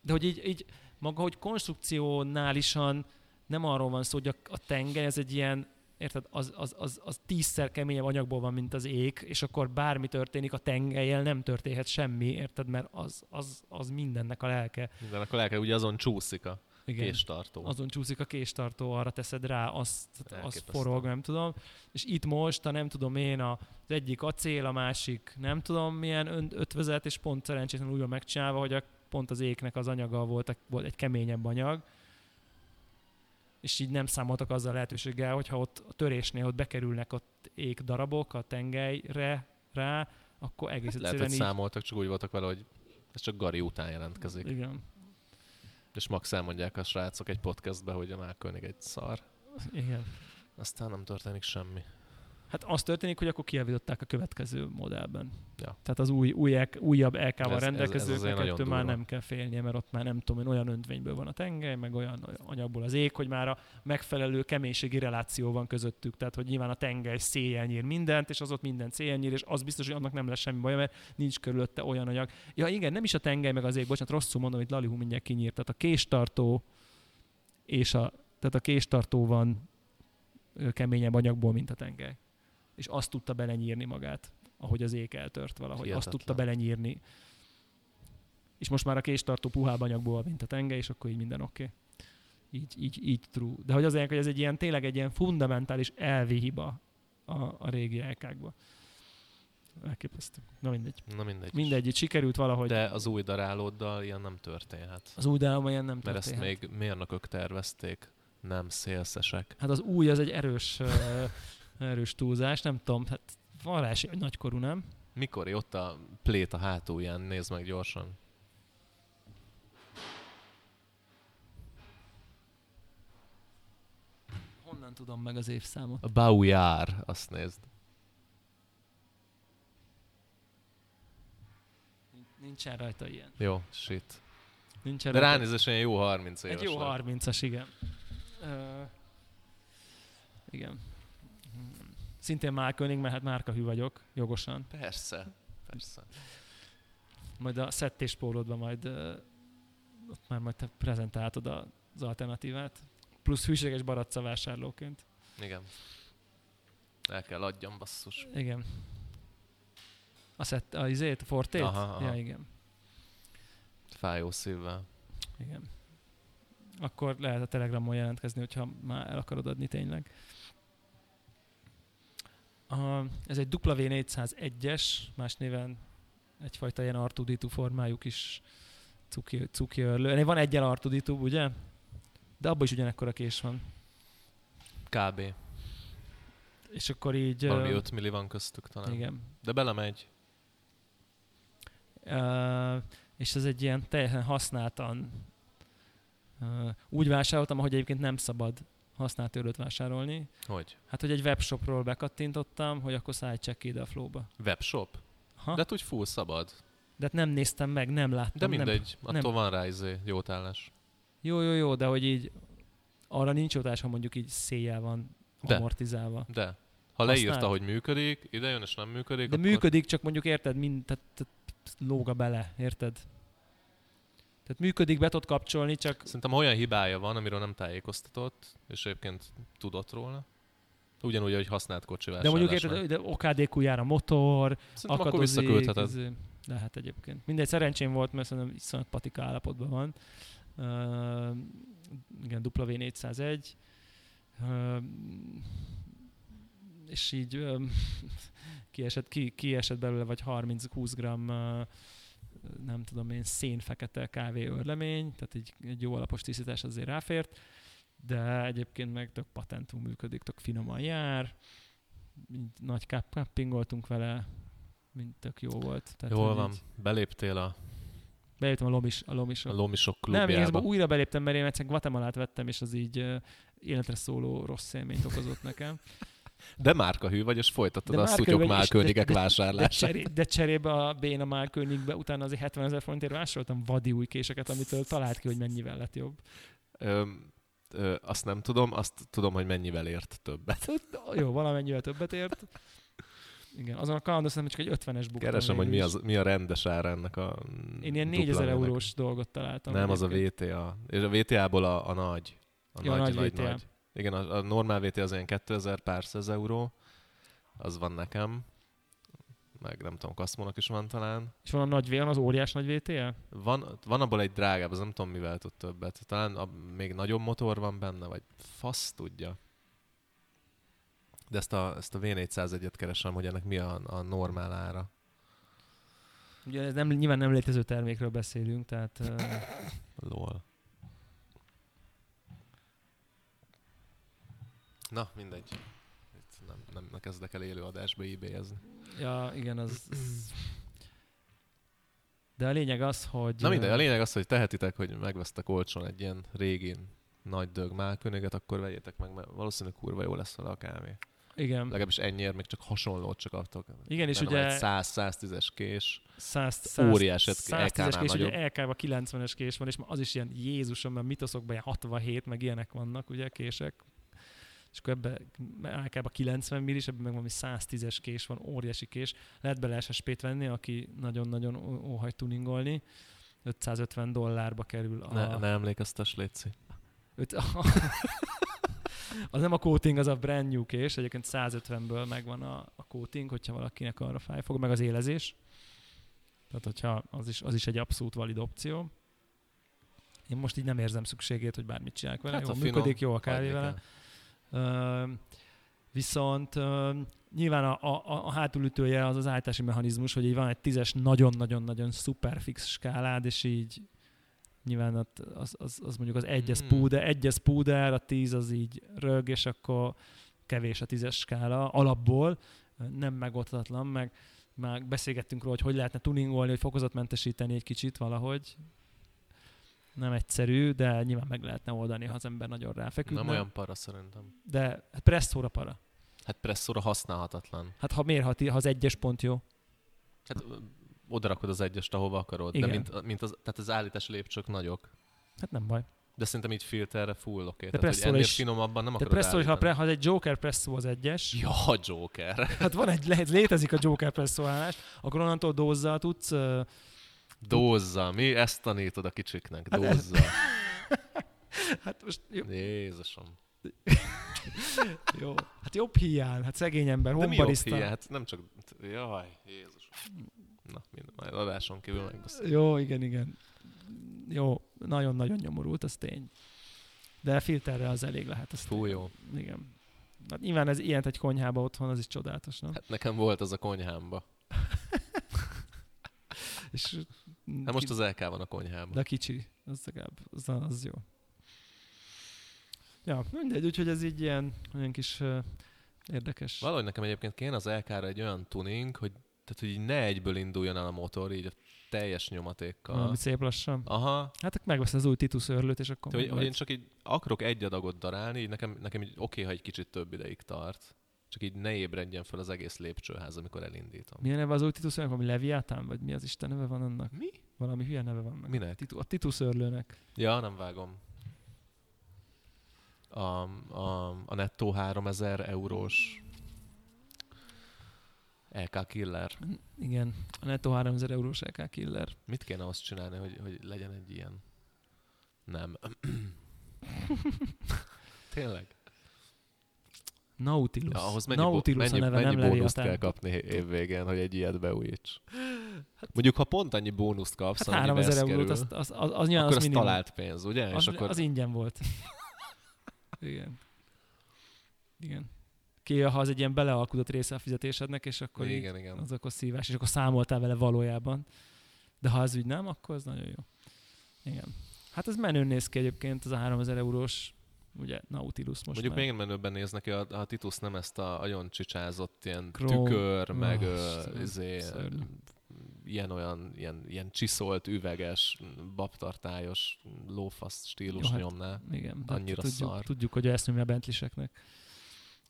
De hogy így, így maga, hogy konstrukcionálisan nem arról van szó, hogy a, a tenger, ez egy ilyen, érted, az, az, az, az tízszer keményebb anyagból van, mint az ég, és akkor bármi történik a tengelyel, nem történhet semmi, érted, mert az, az, az mindennek a lelke. Minden, akkor lelke ugye azon csúszik a Igen. késtartó. azon csúszik a késtartó, arra teszed rá, azt, az Elképesztő. forog, nem tudom. És itt most, a nem tudom én, a, az egyik acél, a másik nem tudom milyen ötvözet, és pont szerencsétlenül úgy van megcsinálva, hogy a, pont az éknek az anyaga volt, a- volt egy keményebb anyag, és így nem számoltak azzal a lehetőséggel, hogyha ott a törésnél ott bekerülnek ott ék darabok a tengelyre rá, akkor egész Hát lehet, hogy így... számoltak, csak úgy voltak vele, hogy ez csak Gari után jelentkezik. Igen, És max elmondják a srácok egy podcastbe, hogy a Márkönig egy szar. igen. Aztán nem történik semmi. Hát az történik, hogy akkor kijavították a következő modellben. Ja. Tehát az új, új, újabb LK-val ez- ez rendelkezőknek ettől már nem kell félnie, mert ott már nem tudom én, olyan öntvényből van a tengely, meg olyan anyagból az ég, hogy már a megfelelő keménységi reláció van közöttük. Tehát, hogy nyilván a tengely széjjel nyír mindent, és az ott mindent széjjel nyír, és az biztos, hogy annak nem lesz semmi baj, mert nincs körülötte olyan anyag. Ja igen, nem is a tengely meg az ég, bocsánat, rosszul mondom, hogy Lalihu mindjárt kinyírt. Tehát a késtartó és a, tehát a késtartó van keményebb anyagból, mint a tengely. És azt tudta belenyírni magát, ahogy az ég eltört valahogy. Azt Hihetetlen. tudta belenyírni. És most már a késtartó puhább anyagból, mint a tengely, és akkor így minden oké. Okay. Így, így, így true. De hogy az hogy ez egy ilyen, tényleg egy ilyen fundamentális elvi hiba a, a régi elkákban. Elképesztő. Na mindegy. Na mindegy. Mindegy, itt sikerült valahogy. De az új darálóddal ilyen nem történhet. az új dálom ilyen nem Mert ezt történhet. még mérnökök tervezték, nem szélszesek. Hát az új, az egy erős, erős túlzás, nem tudom, hát van rá hogy nagykorú, nem? Mikor ott a plét a hátulján, nézd meg gyorsan. Honnan tudom meg az évszámot? A Baujár, azt nézd. Nincsen rajta ilyen. Jó, shit. Nincsen De rajta. ránézés olyan jó 30 éves Egy jó lett. 30-as, igen. Ö, igen. Szintén Márkönig, mert hát márkahű vagyok, jogosan. Persze, persze. Majd a szettéspólódban majd ott már majd te prezentáltad a- az alternatívát. Plusz hűséges baracca vásárlóként. Igen. El kell adjam, basszus. Igen. A szett, a izét, a fortét? Aha, aha. Ja, igen. Fájó szívvel. Igen. Akkor lehet a Telegramon jelentkezni, hogyha már el akarod adni tényleg. A, ez egy W401-es, más néven egyfajta ilyen artuditu formájuk is cuki, cuki örlő. Van egyel artuditu, ugye? De abban is ugyanekkor a kés van. Kb. És akkor így... Valami ö, 5 milli van köztük talán. Igen. De belemegy. Ö, és ez egy ilyen teljesen használtan ö, úgy vásároltam, ahogy egyébként nem szabad használt törlőt vásárolni. Hogy? Hát, hogy egy webshopról bekattintottam, hogy akkor szállj csak ide a flowba. Webshop? Ha? De hát úgy full szabad. de hát nem néztem meg, nem láttam. De mindegy, Nem, attól nem. van rá izé, jótállás. Jó, jó, jó, de hogy így arra nincs jótás, ha mondjuk így széjjel van De. amortizálva. De. Ha leírta, hogy működik, ide jön és nem működik, De akkor... működik, csak mondjuk érted, mind, tehát, tehát lóga bele, érted? Tehát működik, be tudod kapcsolni, csak Szerintem olyan hibája van, amiről nem tájékoztatott, és egyébként tudott róla. Ugyanúgy, hogy használt kocsi de mondjuk érted, de OKDQ jár a motor, Szerintem akkor akadozik. visszaküldheted. izé. Lehet egyébként. Mindegy, szerencsém volt, mert szerintem iszonyat patika állapotban van. Uh, igen, W401. Uh, és így uh, kiesett, ki, kiesett belőle vagy 30-20 gram ö, nem tudom én, szénfekete kávé örlemény, tehát egy, egy jó alapos tisztítás azért ráfért, de egyébként meg tök patentum működik, tök finoman jár, mind nagy cuppingoltunk vele, mind tök jó volt. Tehát, Jól van, így beléptél a, Beléptem a lomis, a lomisra. a Lomisok Nem, klubjába. igazából újra beléptem, mert én egyszer Guatemalát vettem, és az így életre szóló rossz élményt okozott nekem. De márkahű vagy, és folytattad De a szutyok málkönigek de- de- vásárlását. cseré, de cserébe a béna málkönigbe utána azért 70 ezer forintért vásároltam vadi új késeket, amitől talált ki, hogy mennyivel lett jobb. Ö, ö, azt nem tudom, azt tudom, hogy mennyivel ért többet. Jó, valamennyivel többet ért. Igen, azon a kalandoztam, csak egy 50-es buktam. Keresem, hogy mi, az, mi a rendes ára ennek a Én ilyen dupla 4000 mének. eurós dolgot találtam. Nem, az a egyébként. VTA. És a VTA-ból a, a nagy. A Ja, nagy nagy, VTA. nagy. Igen, a, a normál VTA az ilyen 2000 pár száz euró. Az van nekem. Meg nem tudom, Kaszmónak is van talán. És van a nagy van az óriás nagy VTL? Van, van abból egy drágább, az nem tudom mivel tud többet. Talán a, még nagyobb motor van benne, vagy fasz tudja. De ezt a, ezt a V401-et keresem, hogy ennek mi a, a normál ára. Ugye ez nem, nyilván nem létező termékről beszélünk, tehát uh, Lol. Na, mindegy. Itt nem, nem, nem kezdek el élő adásba ebay-ezni. ja, igen, az. De a lényeg az, hogy... Na mindegy, a lényeg az, hogy tehetitek, hogy megvesztek olcsón egy ilyen régi nagy dög málkönyöget, akkor vegyétek meg, mert valószínűleg kurva jó lesz vele a kávé. Igen, Legalábbis ennyiért még csak hasonlót csak adtok. igen és ugye... egy 100-110-es kés. 100, 100, óriás, ez 110-es LK-nál kés, ugye nagyobb. LK-ban 90-es kés van, és az is ilyen Jézusom, mert mitoszokban ilyen 67, meg ilyenek vannak, ugye, kések. És akkor ebbe LK-ban 90 millis, ebben meg valami 110-es kés van, óriási kés. Lehet bele SSP-t venni, aki nagyon-nagyon óhajt tuningolni. 550 dollárba kerül a... Ne, ne emlékeztes, Léci. Öt, az nem a coating, az a brand new kés, egyébként 150-ből megvan a, a coating, hogyha valakinek arra fáj fog, meg az élezés. Tehát, hogyha az is, az is egy abszolút valid opció. Én most így nem érzem szükségét, hogy bármit csinálják vele. Hát, jó, ha finom, működik, jó a kávé vele. kell. Viszont nyilván a, a, a hátulütője az az állítási mechanizmus, hogy így van egy tízes nagyon-nagyon-nagyon szuper fix skálád, és így nyilván az, az, az mondjuk az egyes Mm. púder, egyes púder, a tíz az így rög, és akkor kevés a tízes skála alapból, nem megoldhatatlan, meg már beszélgettünk róla, hogy hogy lehetne tuningolni, hogy fokozatmentesíteni egy kicsit valahogy. Nem egyszerű, de nyilván meg lehetne oldani, ha az ember nagyon ráfeküdne. Nem olyan para szerintem. De hát presszóra para. Hát presszóra használhatatlan. Hát ha mérhati, ha az egyes pont jó. Hát ö, odarakod az egyest, ahova akarod. Igen. De mint, mint az, tehát az állítás lépcsők nagyok. Hát nem baj. De szerintem így filterre full oké. Okay. De Tehát, hogy is- finomabban nem De akarod presszó, ha, pre, ha egy Joker presszó az egyes, Ja, Joker. hát van egy, létezik a Joker presszó állás, akkor onnantól dózzal tudsz, Dózza. Mi ezt tanítod a kicsiknek? Hát ez- Dózza. hát most jó, Jézusom. jó, hát jobb hiány, hát szegény ember, De mi jobb hülye? Hát nem csak... Jaj, Jézus. Na, minden, majd adáson kívül megbeszél. Jó, igen, igen. Jó, nagyon-nagyon nyomorult, az tény. De filterre az elég lehet. Az Fú, jó. Igen. Hát nyilván ez ilyet egy konyhába otthon, az is csodálatos, nem? Hát nekem volt az a konyhámba. És, Hát most az LK van a konyhában. De kicsi, az legalább, az, az jó. Ja, mindegy, úgyhogy ez így ilyen, olyan kis uh, érdekes. Valahogy nekem egyébként kéne az LK-ra egy olyan tuning, hogy, tehát, hogy így ne egyből induljon el a motor, így a teljes nyomatékkal. Valami szép lassan. Aha, Hát akkor megveszed az új Titus örlőt, és akkor Te, hogy, hogy én csak így akarok egy adagot darálni, így nekem, nekem így oké, ha egy kicsit több ideig tart. Csak így ne ébredjen fel az egész lépcsőház, amikor elindítom. Milyen neve az új Titus örlőnek? Valami Leviatán? Vagy mi az Isten neve van annak? Mi? Valami hülye neve van. Minek? Titu, a Titus örlőnek. Ja, nem vágom. A, a, a nettó 3000 eurós LK Killer. Igen, a netto 3000 eurós LK Killer. Mit kéne azt csinálni, hogy, hogy legyen egy ilyen? Nem. Tényleg? Nautilus. Ja, ahhoz mennyi, Nautilus mennyi, a neve, mennyi nem bónuszt kell kapni évvégén, hogy egy ilyet beújíts? Mondjuk, ha pont annyi bónuszt kapsz, Hát amennyibe 3000 ez eurót, kerül, az, az, az, az, nyilván akkor az az talált pénz, ugye? Az, És akkor az ingyen volt. Igen. Igen. ki, ha az egy ilyen belealkudott része a fizetésednek, és akkor így, igen, igen. az akkor szívás, és akkor számoltál vele valójában. De ha az úgy nem, akkor az nagyon jó. Igen. Hát ez menőn néz ki egyébként, ez a 3000 eurós ugye Nautilus most Mondjuk már. még menőbben néznek a, a Titus nem ezt a nagyon csicsázott ilyen Chrome. tükör, meg Oh, izé, szörnyű. ilyen olyan, ilyen, csiszolt, üveges, babtartályos, lófasz stílus Jó, hát nyomná. Igen, de annyira tudjuk, szar. tudjuk, hogy ezt nyomja a Bentliseknek.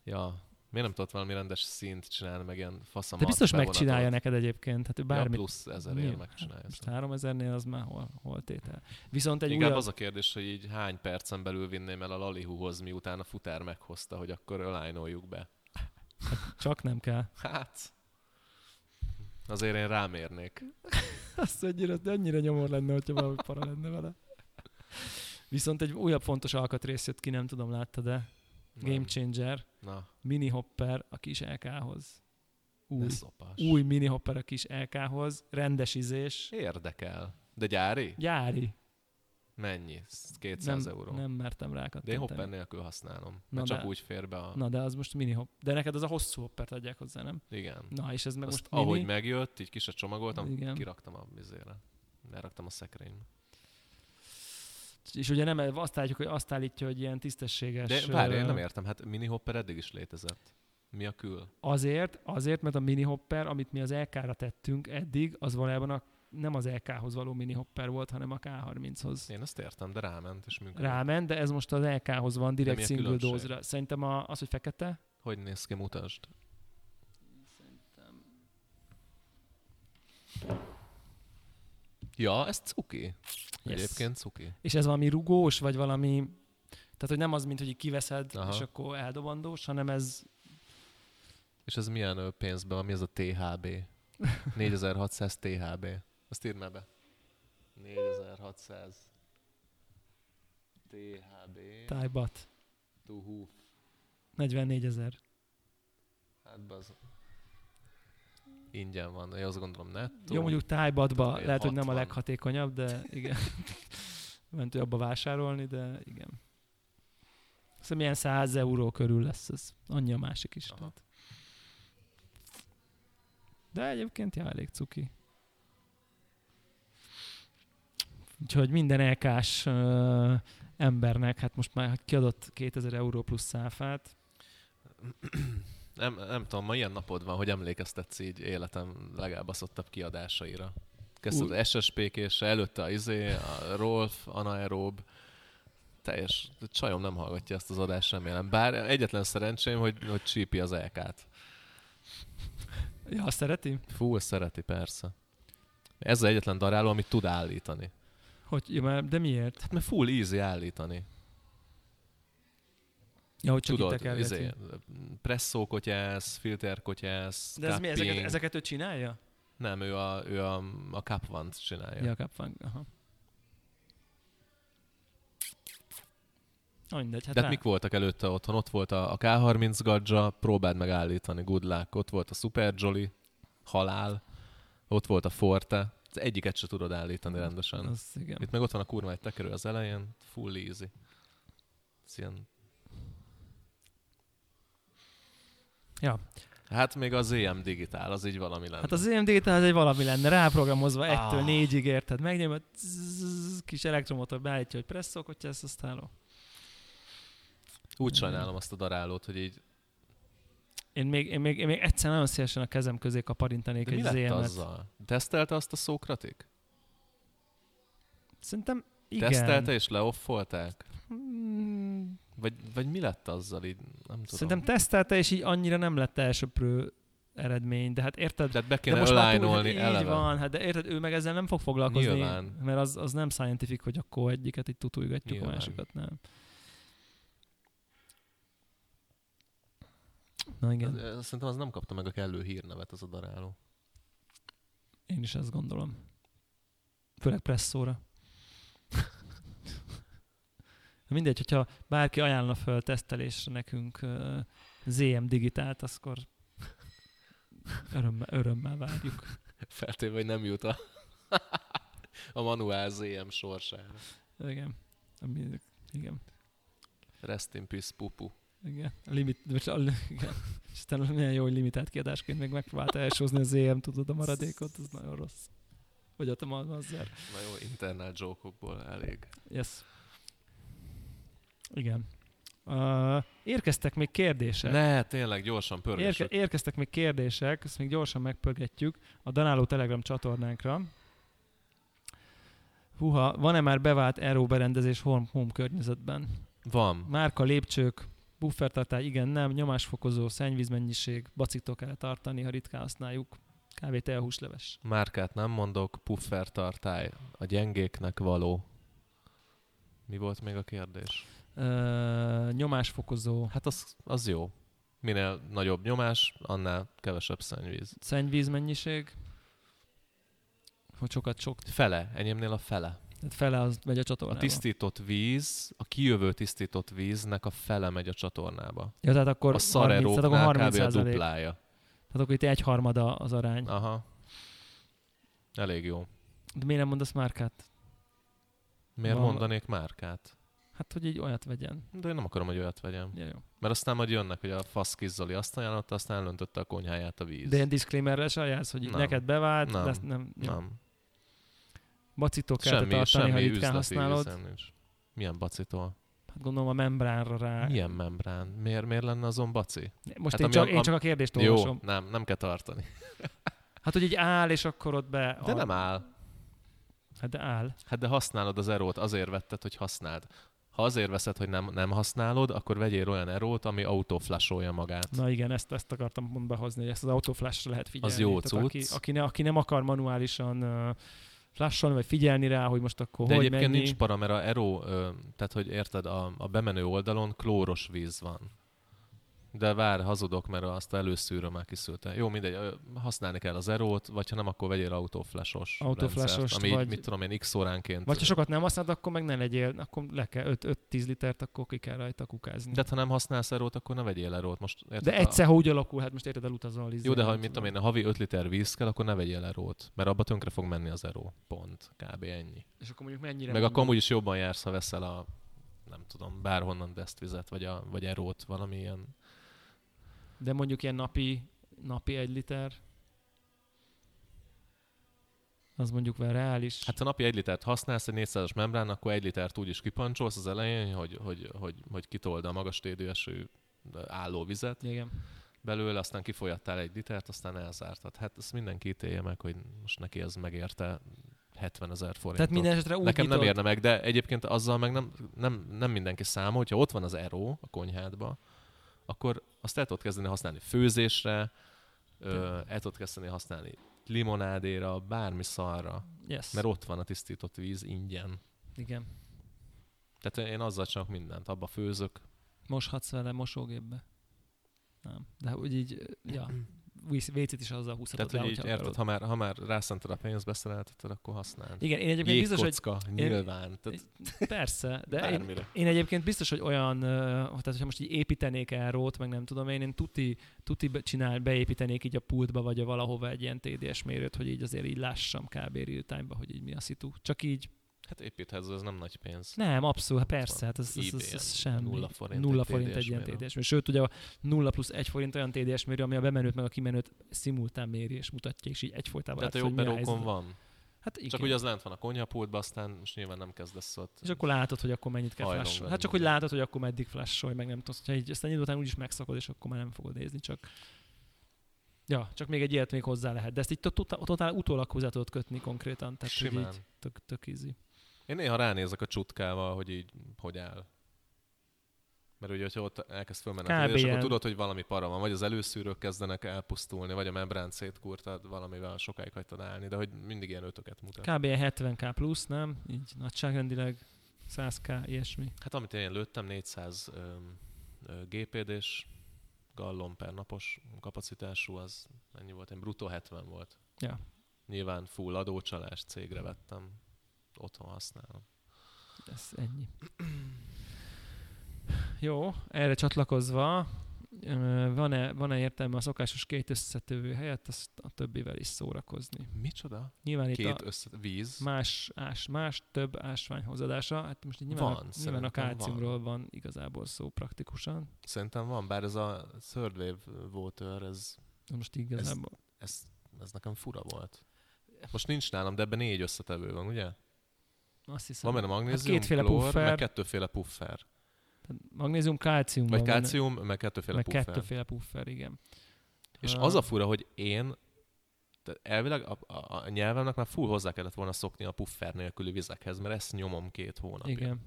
Ja. Miért nem tudott valami rendes szint csinálni, meg ilyen faszamat De biztos megcsinálja neked egyébként, hát ő Ja, bármit. plusz ezerért Nyilván. megcsinálja. Most szerintem. 3000-nél az már hol, hol tétel. Viszont egy Inkább újabb... az a kérdés, hogy így hány percen belül vinném el a Lalihuhoz, miután a futár meghozta, hogy akkor align be. Csak nem kell. Hát, azért én rámérnék. Azt annyira, annyira nyomor lenne, hogyha valami para lenne vele. Viszont egy újabb fontos alkatrész jött ki, nem tudom, láttad de Game. Changer, Na, mini hopper a kis LK-hoz. Új, új mini hopper a kis LK-hoz, rendes izés, Érdekel. De gyári? gyári. Mennyi? Ez 200 Nem, euró. nem mertem rá de én hopper nélkül használom. Na Na csak de- úgy fér be a... Na de az most mini hop. De neked az a hosszú hoppert adják hozzá, nem? Igen. Na és ez meg Azt most mini. ahogy megjött, így kis csomagoltam, Igen. kiraktam a vizére. Leraktam a szekrénybe. És ugye nem azt állítjuk, hogy azt állítja, hogy ilyen tisztességes. De várj, én nem értem, hát mini hopper eddig is létezett. Mi a kül? Azért, azért, mert a mini hopper, amit mi az LK-ra tettünk eddig, az valójában a, nem az LK-hoz való mini hopper volt, hanem a K30-hoz. Én ezt értem, de ráment és működik. Ráment, de ez most az LK-hoz van, direkt mi a single dose-ra. Szerintem a, az, hogy fekete, Hogy néz ki, mutasd. Ja, ez cuki. Yes. Egyébként cuki. és ez valami rugós, vagy valami, tehát hogy nem az, mint hogy kiveszed, Aha. és akkor eldobandós, hanem ez És ez milyen pénzben van? Mi ez a THB? 4600 THB. Azt írd már be. 4600 THB. tájbat. Hoof. 44 ezer. Hát az ingyen van, én azt gondolom nettó. Jó, mondjuk tájbatba Ilyen lehet, hogy nem a 60. leghatékonyabb, de igen. Mentő abba vásárolni, de igen. Szerintem ilyen 100 euró körül lesz ez. Annyi a másik is. Aha. Tehát. De egyébként ja, elég cuki. Úgyhogy minden LK-s uh, embernek, hát most már kiadott 2000 euró plusz száfát. Nem, nem tudom, ma ilyen napod van, hogy emlékeztetsz így életem legelbaszottabb kiadásaira. Kezdted az SSP-k, és előtte a izé, a Rolf, Anaerob, teljes, csajom nem hallgatja ezt az adást remélem. Bár egyetlen szerencsém, hogy, hogy csípi az LK-t. Ja, azt szereti? Fú, szereti, persze. Ez az egyetlen daráló, amit tud állítani. Hogy, ja, de miért? Hát mert full easy állítani. Ja, hogy csak Tudod, itt izé, presszókotyász, filterkotyász, De ez mi, ezeket, cupping. ezeket ő csinálja? Nem, ő a, ő a, a Cup One-t csinálja. Ja, ja kapvan. Aha. Na mindegy, hát De rá. hát mik voltak előtte otthon? Ott volt a, a K30 gadja, próbáld meg állítani, good luck. Ott volt a Super Jolly, halál. Ott volt a Forte. Az egyiket se tudod állítani rendesen. Az, igen. Itt meg ott van a kurva egy tekerő az elején, full easy. Ez ilyen... Ja. Hát még az EM digitál, az így valami lenne. Hát az EMD az egy valami lenne, ráprogramozva ettől Ah. négyig érted, megnyomod, kis elektromotor beállítja, hogy presszok, hogyha ezt aztán Úgy sajnálom azt a darálót, hogy így... én még, én, még, én még egyszer nagyon szívesen a kezem közé kaparintanék De mi egy lett ZM-et. azzal? Tesztelte azt a Szókratik? Szerintem igen. Tesztelte és leoffolták? Vagy, vagy mi lett azzal így? Nem tudom. Szerintem tesztelte, és így annyira nem lett elsöprő eredmény, de hát érted, Tehát be de kéne most már túl, align-olni így eleve. van, hát de érted, ő meg ezzel nem fog foglalkozni, Nyilván. mert az, az nem scientific, hogy akkor egyiket így tutulgatjuk, a Nyilván. másikat nem. Na igen, Az- Szerintem az nem kapta meg a kellő hírnevet az a daráló. én is ezt gondolom. Főleg presszóra. Mindegy, hogyha bárki ajánlna föl tesztelésre nekünk uh, ZM digitált, akkor örömmel, örömmel várjuk. Feltéve, hogy nem jut a, a manuál ZM sorsára. Igen. Ami, igen. Rest in peace, pupu. Igen. A limit, a, igen. És aztán milyen jó, hogy limitált kiadásként még megpróbálta elsózni az EM, tudod, a maradékot, az nagyon rossz. Vagy a Malmazer. Na jó, internál jókokból elég. Yes. Igen. Uh, érkeztek még kérdések. Ne, tényleg, gyorsan Érke, pörgessük. érkeztek még kérdések, ezt még gyorsan megpörgetjük a Danáló Telegram csatornánkra. Huha, van-e már bevált aero berendezés home, home környezetben? Van. Márka, lépcsők, buffertartály, igen, nem, nyomásfokozó, szennyvízmennyiség, bacitól kell tartani, ha ritkán használjuk. Kávé, tea, húsleves. Márkát nem mondok, puffer tartály. A gyengéknek való. Mi volt még a kérdés? Uh, nyomásfokozó, Hát az, az jó. Minél nagyobb nyomás, annál kevesebb szennyvíz. szennyvízmennyiség, hogy sokat sok, Fele, enyémnél a fele. tehát fele az megy a A csatornába. tisztított víz, a kijövő tisztított víznek a fele megy a csatornába. Ja, tehát akkor A 30, tehát akkor szareróknál 30 kb. a duplája. Tehát akkor itt egy harmada az arány. Aha. Elég jó. De miért nem mondasz márkát? Miért Van- mondanék márkát? Hát, hogy így olyat vegyen. De én nem akarom, hogy olyat vegyem. Ja, jó. Mert aztán majd jönnek, hogy a faszkiz Zoli azt ajánlotta, aztán elöntötte a konyháját a víz. De ilyen disclaimerrel se ajánlsz, hogy Nem. neked bevált, Nem. de ezt nem. Jó. Nem. Bacitól kell Semmi, tartani, ha semmi ritkán üzleti használod. nincs. Milyen bacitól? Hát gondolom a membránra rá. Milyen membrán? Miért, miért lenne azon baci? Most Hát én, csak, a- én a- csak a kérdést Jó, olvasom. nem, nem kell tartani. Hát, hogy így áll, és akkor ott be... De nem áll. Hát de áll. Hát de használod az erót, azért vetted, hogy használd. Ha azért veszed, hogy nem, nem használod, akkor vegyél olyan erót, ami autoflasholja magát. Na igen, ezt, ezt akartam pont behozni, hogy ezt az autoflash lehet figyelni. Az jó Tehát aki, aki, ne, aki nem akar manuálisan uh, flasholni, vagy figyelni rá, hogy most akkor De hogy egyébként mennyi. nincs para, mert a Ero, ö, tehát hogy érted, a, a bemenő oldalon klóros víz van. De vár, hazudok, mert azt előszűrő már kiszülte. Jó, mindegy, használni kell az Erót, vagy ha nem, akkor vegyél autoflashoz Autoflashost, rendszert, ami vagy- mit tudom én, x óránként. Vagy ha sokat nem használod, akkor meg ne legyél, akkor le kell 5-10 litert, akkor ki kell rajta kukázni. De ha nem használsz Erót, akkor ne vegyél Erót. Most, érted, De egyszer, ha úgy alakul, hát most érted, elutazol. izé, A... Jó, de ha mit tudom én, a havi 5 liter víz kell, akkor ne vegyél Erót. Mert abba tönkre fog menni az Eró. Pont. Kb. ennyi. És akkor mondjuk mennyire... Meg akkor amúgy is jobban jársz, ha veszel a nem tudom, bárhonnan desztvizet, vagy, a, vagy erót, valami ilyen. De mondjuk ilyen napi, napi egy liter, az mondjuk már reális. Hát ha napi egy litert használsz egy 400-as membrán, akkor egy litert úgy is kipancsolsz az elején, hogy, hogy, hogy, hogy kitold a magas tédőeső álló vizet Igen. belőle, aztán kifolyattál egy litert, aztán elzártad. Hát ezt mindenki ítélje meg, hogy most neki ez megérte 70 ezer forintot. Tehát minden esetre úgy Nekem nem nyitod- érne meg, de egyébként azzal meg nem, nem, nem mindenki számol, hogyha ott van az Ero a konyhádba, akkor azt el tudod kezdeni használni főzésre, ö, el tudod kezdeni használni limonádéra, bármi szarra, Yes. mert ott van a tisztított víz ingyen. Igen. Tehát én azzal csinálok mindent, abba főzök. Moshatsz vele mosógépbe. Nem. De úgy így, ja, WC-t is azzal húzhatod Tehát, hogy le, így érted, ha már, ha már rászánted a pénzt, beszerelteted, akkor használd. Igen, én egyébként biztos, hogy nyilván. Tehát persze, de én, bármire. én egyébként biztos, hogy olyan, tehát hogyha most így építenék el rót, meg nem tudom én, én tuti, tuti csinál, beépítenék így a pultba, vagy a valahova egy ilyen TDS mérőt, hogy így azért így lássam kb. real time hogy így mi a szitu. Csak így, Hát építhetsz, ez nem nagy pénz. nem, abszolút, hát persze, hát ez, ez, ez, ez semmi. nulla forint nulla egy forint egy ilyen. TDS mérő. Sőt, ugye a nulla plusz egy forint olyan TDS mérő, ami a bemenőt meg a kimenőt szimultán méri és mutatja, és így egyfolytában Tehát látsz, a berókon helyzet. van. Hát igen. Csak ugye az lent van a konyhapultban, aztán most nyilván nem kezdesz ott. És akkor látod, hogy akkor mennyit kell Hajlong flash. lenni. Hát csak, hogy látod, hogy akkor meddig flasholj, meg nem tudsz. Ha így, aztán idő után úgyis megszakod, és akkor már nem fogod nézni, csak... Ja, csak még egy ilyet még hozzá lehet. De ezt így to- to- totál utólag hozzá tudod kötni konkrétan. Tehát, Simán. így tök, tök easy. Én néha ránézek a csutkával, hogy így hogy áll. Mert ugye, hogyha ott elkezd fölmenni és akkor tudod, hogy valami para van. Vagy az előszűrők kezdenek elpusztulni, vagy a membrán szétkurtad, valamivel sokáig hagytad állni, de hogy mindig ilyen ötöket mutat. Kb. 70k plusz, nem? Így nagyságrendileg 100k, ilyesmi. Hát amit én lőttem, 400 öm, ö, GPD-s gallon per napos kapacitású, az ennyi volt, én bruttó 70 volt. Ja. Nyilván full adócsalás cégre vettem, otthon használom. Ez ennyi. Jó, erre csatlakozva van-e, van-e értelme a szokásos két összetövő helyett azt a többivel is szórakozni. Micsoda? Nyilván itt Két a össze... víz? más, ás, más több ásvány hozzáadása, hát most nyilván, Van, a, nyilván a kálciumról van. van igazából szó praktikusan. Szerintem van, bár ez a third wave water, ez, Most igazából ez, ez nekem fura volt. Most nincs nálam, de ebben négy összetevő van, ugye? Azt hiszem. Van benne magnézium, kétféle klór, puffer. meg kettőféle puffer. Tehát magnézium, kálcium Vagy benne, kálcium, meg kettőféle meg puffer. kettőféle puffer, igen. És Ah. az a fura, hogy én tehát elvileg a, a, a nyelvemnek már full hozzá kellett volna szokni a puffer nélküli vizekhez, mert ezt nyomom két hónapja. Igen.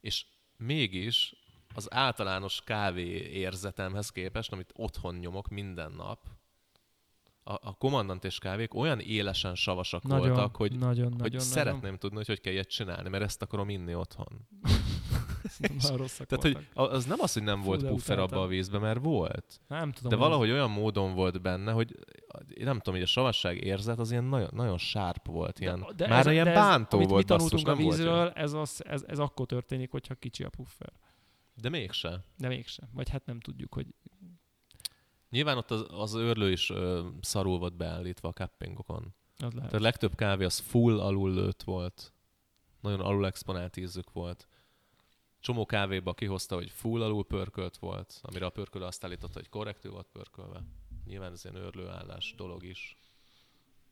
És mégis az általános kávé érzetemhez képest, amit otthon nyomok minden nap, a, a kommandant és kávék olyan élesen savasak Nagyon, voltak, hogy, nagyon, hogy nagyon, szeretném tudni, hogy hogy kell ilyet csinálni, mert ezt akarom inni otthon. Nagyon rosszak Tehát, hogy az nem az, hogy nem Fú, volt puffer abba a vízbe, mert volt. Nem tudom. De valahogy olyan módon volt benne, hogy én nem tudom, hogy a savasság érzet az ilyen nagyon, nagyon sárp volt. Ilyen, de, már ez- ilyen de ez, bántó amit volt, mi tanultunk basszus, a volt vízről, ez, az, ez, ez akkor történik, hogyha kicsi a puffer. De mégse. De mégsem. Vagy hát nem tudjuk, hogy Nyilván ott az, az őrlő is ö, szarul volt beállítva a cuppingokon. az lehet. Tehát a legtöbb kávé az full alul lőtt volt. Nagyon alul exponált ízük volt. Csomó kávéba kihozta, hogy full alul pörkölt volt, amire a pörkölő azt állította, hogy korrektül volt pörkölve. Nyilván ez ilyen őrlőállás dolog is.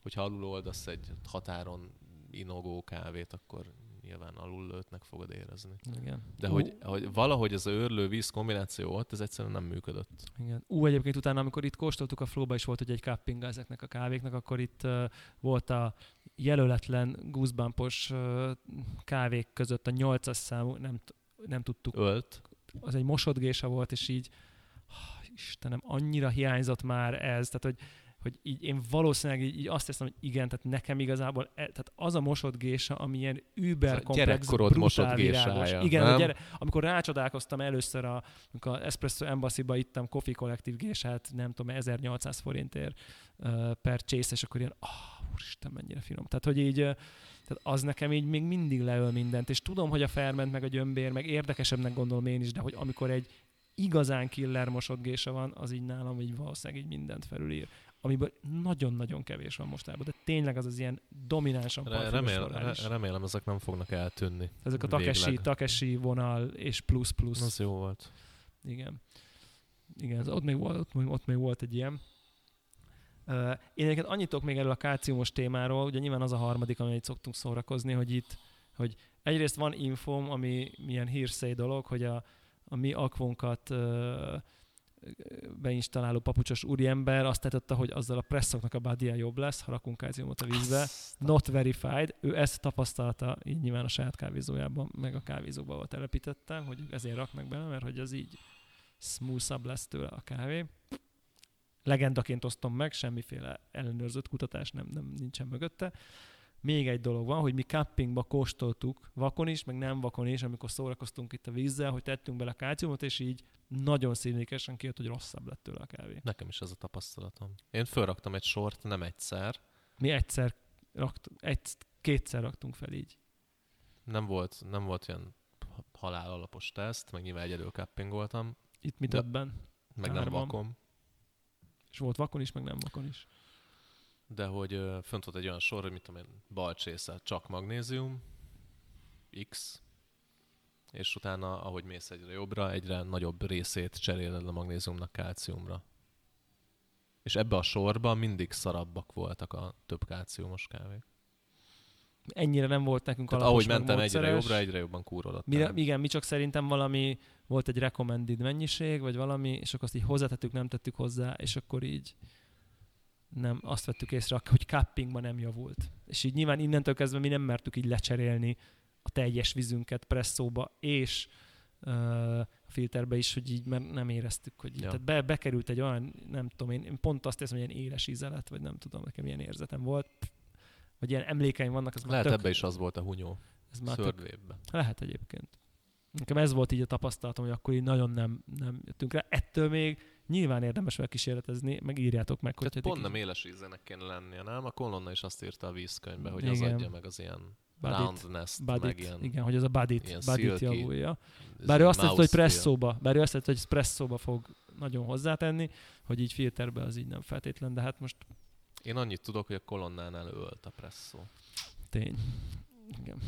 Hogyha alul oldasz egy határon inogó kávét, akkor nyilván alul lőttnek fogod érezni. Igen. De hogy, hogy valahogy ez a őrlő-víz kombináció ott, ez egyszerűen nem működött. Igen. Ú, egyébként utána, amikor itt kóstoltuk a flóba is volt, hogy egy cupping ezeknek a kávéknak, akkor itt uh, volt a jelöletlen goosebumpos uh, kávék között a 8-as számú, nem, nem tudtuk, Ölt. az egy mosodgésa volt, és így, ah, Istenem, annyira hiányzott már ez, tehát hogy, hogy így én valószínűleg így, így azt hiszem, hogy igen, tehát nekem igazából, e, tehát az a mosodgésa, ami ilyen über komplex, brutál virágos. Igen, nem? gyere, amikor rácsodálkoztam először, a, amikor a Espresso Embassy-ba ittam Coffee Collective gésát, nem tudom, 1800 forintért uh, per csész, és akkor ilyen, ah, oh, úristen, mennyire finom. Tehát, hogy így, uh, tehát az nekem így még mindig leöl mindent, és tudom, hogy a ferment, meg a gyömbér, meg érdekesebbnek gondolom én is, de hogy amikor egy igazán killer mosodgésa van, az így nálam így valószínűleg így mindent felülír. Amiből nagyon-nagyon kevés van mostában, de tényleg az az ilyen dominánsan Re- remél, re- remélem, ezek nem fognak eltűnni. Ezek a Takeshi. Takeshi vonal és plusz plusz. Az jó volt. Igen. Igen, az, ott, még volt, ott, még- ott még volt egy ilyen. Uh, én egyébként annyit tudok még erről a kálciumos témáról, ugye nyilván az a harmadik, amit szoktunk szórakozni, hogy itt, hogy egyrészt van infom, ami milyen hírszei dolog, hogy a, a mi akvónkat uh, beinstaláló papucsos úriember azt tette, hogy azzal a presszoknak a bádja jobb lesz, ha rakunk kálciumot a vízbe. Not verified. Ő ezt tapasztalta így nyilván a saját kávézójában, meg a kávézóba telepítette, hogy ezért raknak bele, mert hogy az így smoothabb lesz tőle a kávé. Legendaként osztom meg, semmiféle ellenőrzött kutatás nem, nem nincsen mögötte. Még egy dolog van, hogy mi cuppingba kóstoltuk, vakon is, meg nem vakon is, amikor szórakoztunk itt a vízzel, hogy tettünk bele kálciumot, és így nagyon színékesen kijött, hogy rosszabb lett tőle a kávé. Nekem is ez a tapasztalatom. Én fölraktam egy sort, nem egyszer. Mi egyszer rakt, egy, kétszer raktunk fel így. Nem volt, nem volt ilyen halál alapos teszt, meg nyilván egyedül cupping voltam, Itt mi többen. meg nem vakom. És volt vakon is, meg nem vakon is. De hogy fönt volt egy olyan sor, hogy mit tudom én, bal csésze, csak magnézium, X, és utána, ahogy mész egyre jobbra, egyre nagyobb részét cseréled a magnéziumnak kálciumra. És ebbe a sorba mindig szarabbak voltak a több kálciumos kávék. Ennyire nem volt nekünk Tehát alapos, ahogy mentem egyre jobbra, egyre jobban kúrodott. Mire, igen, mi csak szerintem valami, volt egy recommended mennyiség, vagy valami, és akkor azt így hozzátettük, nem tettük hozzá, és akkor így nem, azt vettük észre, hogy cuppingban nem javult. És így nyilván innentől kezdve mi nem mertük így lecserélni a teljes vízünket presszóba, és uh, a filterbe is, hogy így mert nem éreztük, hogy így. Ja. Tehát be, bekerült egy olyan, nem tudom, én, én pont azt érzem, hogy ilyen éles ízelet, vagy nem tudom, nekem ilyen érzetem volt. Vagy ilyen emlékeim vannak, ez már Lehet tök, ebbe is az volt a hunyó. ez már tök, lehet egyébként. Nekem ez volt így a tapasztalatom, hogy akkor így nagyon nem, nem jöttünk rá. Ettől még nyilván érdemes vele kísérletezni, meg írjátok meg, hogy Tehát pont nem éles ízének kéne lennie, nem? A Kolonna is azt írta a vízkönyvbe, hogy az Igen. adja meg az ilyen Budit. roundness meg Badit, ilyen... igen, hogy az a badit, badit javulja. Bár ő azt tette, hogy presszóba, bár ő azt tette, hogy presszóba fog nagyon hozzátenni, hogy így filterbe az így nem feltétlen, de hát most Én annyit tudok, hogy a kolonnánál ölt a presszó. tény. Igen.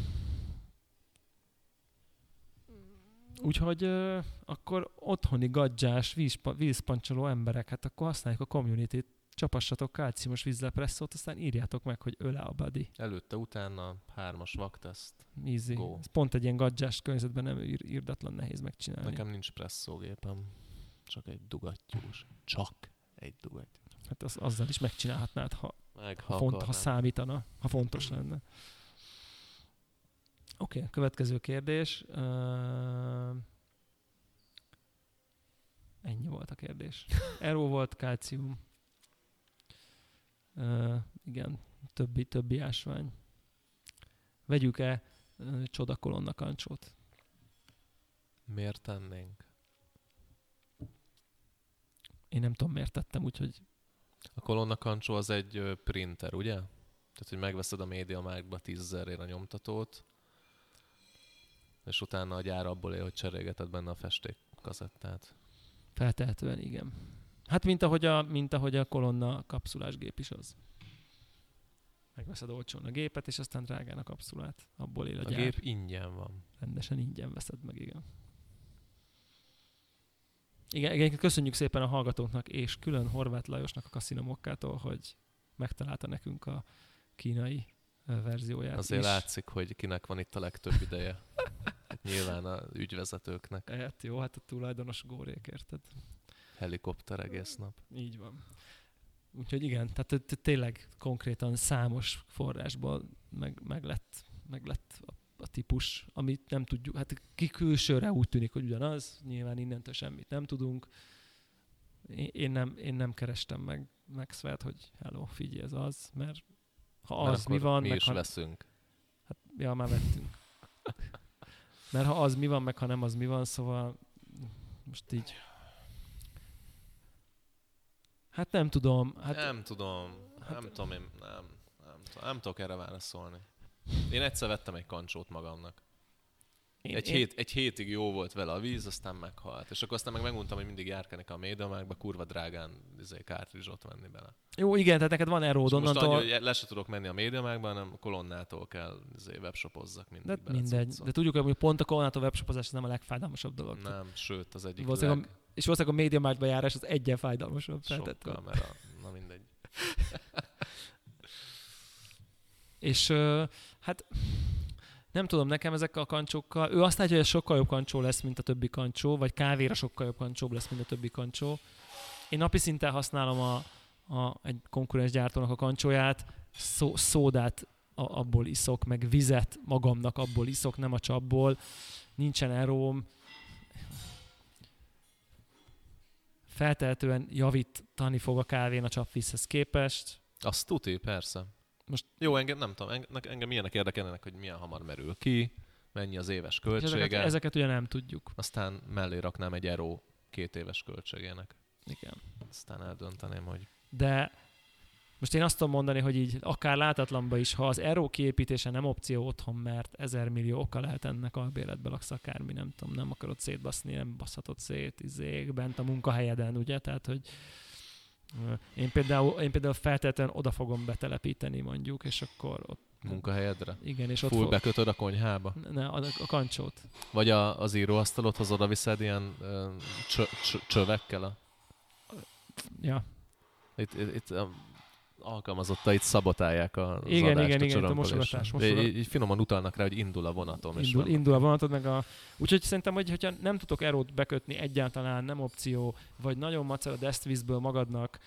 Úgyhogy ö, akkor otthoni gadzsás, vízpa, vízpancsoló emberek, hát akkor használjuk a community-t, csapassatok kálciumos vízzel presszót, aztán írjátok meg, hogy öle a body. Előtte, utána hármas vakteszt. Easy. Go. Ez pont egy ilyen gadzsás környezetben nem ír, írdatlan nehéz megcsinálni. Nekem nincs presszógépem. Csak egy dugattyús. Csak egy dugattyú. Hát az, azzal is megcsinálhatnád, ha, Meg, ha, font, ha számítana, ha fontos lenne. Oké, okay, következő kérdés. Uh, ennyi volt a kérdés. Eró volt, kálcium. Uh, igen, többi, többi ásvány. Vegyük-e uh, csodakolonna kancsót? Miért tennénk? Én nem tudom, miért tettem, úgyhogy A kolonna kancsó az egy printer, ugye? Tehát, hogy megveszed a médiamákba 10 a nyomtatót, és utána a gyár abból él, hogy cserélgeted benne a festék kazettát. feltehetően igen. Hát mint ahogy a, mint ahogy a kolonna kapszulás gép is az. Megveszed olcsón a gépet, és aztán drágán a kapszulát. Abból él a, A gyár. gép ingyen van. Rendesen ingyen veszed meg, igen. Igen, igen, köszönjük szépen a hallgatóknak, és külön Horváth Lajosnak a Kaszinomokkától, hogy megtalálta nekünk a kínai verzióját Azért is. látszik, hogy kinek van itt a legtöbb ideje. Hát nyilván a ügyvezetőknek. Hát jó, hát a tulajdonos górék, érted? Helikopter egész nap. Így van. Úgyhogy igen, tehát tényleg konkrétan számos forrásból meg, meg, lett, meg lett a, a típus, amit nem tudjuk. Hát ki külsőre úgy tűnik, hogy ugyanaz, nyilván innentől semmit nem tudunk. Én, én, nem, én nem kerestem meg Maxwell-t, hogy hello, figyelj, ez az, mert ha Mert az mi van, mi meg is ha, veszünk. Hát, ja, már vettünk. Mert ha az mi van, meg ha nem az mi van, szóval most így... Hát nem tudom. Hát nem tudom, hát- nem tudom, én nem, nem, nem tudok erre válaszolni. Én egyszer vettem egy kancsót magamnak. Én, Egy, én, hét, egy hétig jó volt vele a víz, aztán meghalt. És akkor aztán meg megmondtam, hogy mindig járkánik a médiamákba, kurva drágán izé, kártrizsot venni bele. Jó, igen, tehát neked van eród És most annyi, onnantól. hogy le se tudok menni a médiamákba, hanem kolonnától kell izé, webshopozzak mindig De bele mindegy. cuccot. De tudjuk, hogy pont a kolonától webshopozás nem a legfájdalmasabb dolog. Nem, sőt, az egyik leg... És valószínűleg a médiamártba járás az egyen fájdalmasabb. Sokkal, mert a... Na mindegy. És hát nem tudom, nekem ezek a kancsókkal, ő azt látja, hogy ez sokkal jobb kancsó lesz, mint a többi kancsó, vagy kávéra sokkal jobb kancsó lesz, mint a többi kancsó. Én napi szinten használom a, a, egy konkurens gyártónak a kancsóját, szó, szódát a, abból iszok, meg vizet magamnak abból iszok, nem a csapból. Nincsen eróm. Feltehetően javítani fog a kávén a csapvízhez képest. Azt tuti, persze. Most- Jó, engem nem tudom, engem, engem ilyenek érdekelnek, hogy milyen hamar merül ki, mennyi az éves És költsége. ezeket, ezeket ugye nem tudjuk. Aztán mellé raknám egy Aero két éves költségének. Igen. Aztán eldönteném, hogy De most én azt tudom mondani, hogy így akár látatlanba is, ha az Aero kiépítése nem opció otthon, mert ezer millió oka lehet ennek albéletbe laksz akármi, nem tudom, nem akarod szétbaszni, nem baszhatod szét izék, bent a munkahelyeden, ugye? Tehát, hogy én például, én például feltétlenül oda fogom betelepíteni mondjuk, és akkor ott, munkahelyedre. igen, és ott Full fog, bekötöd a konyhába? ne, a, a kancsót. Vagy a, az íróasztalodhoz oda viszed ilyen csö, csö, csövekkel? A, Ja, itt, itt, itt a alkalmazottait szabotálják a Igen, adást, igen, a igen, a mosogatás, De mosogat- Így, így finoman utalnak rá, hogy indul a vonatom. és indul, vannak- indul a vonatod, meg a... Úgyhogy szerintem, hogy, hogyha nem tudok erót bekötni egyáltalán, nem opció, vagy nagyon macer a desztvízből magadnak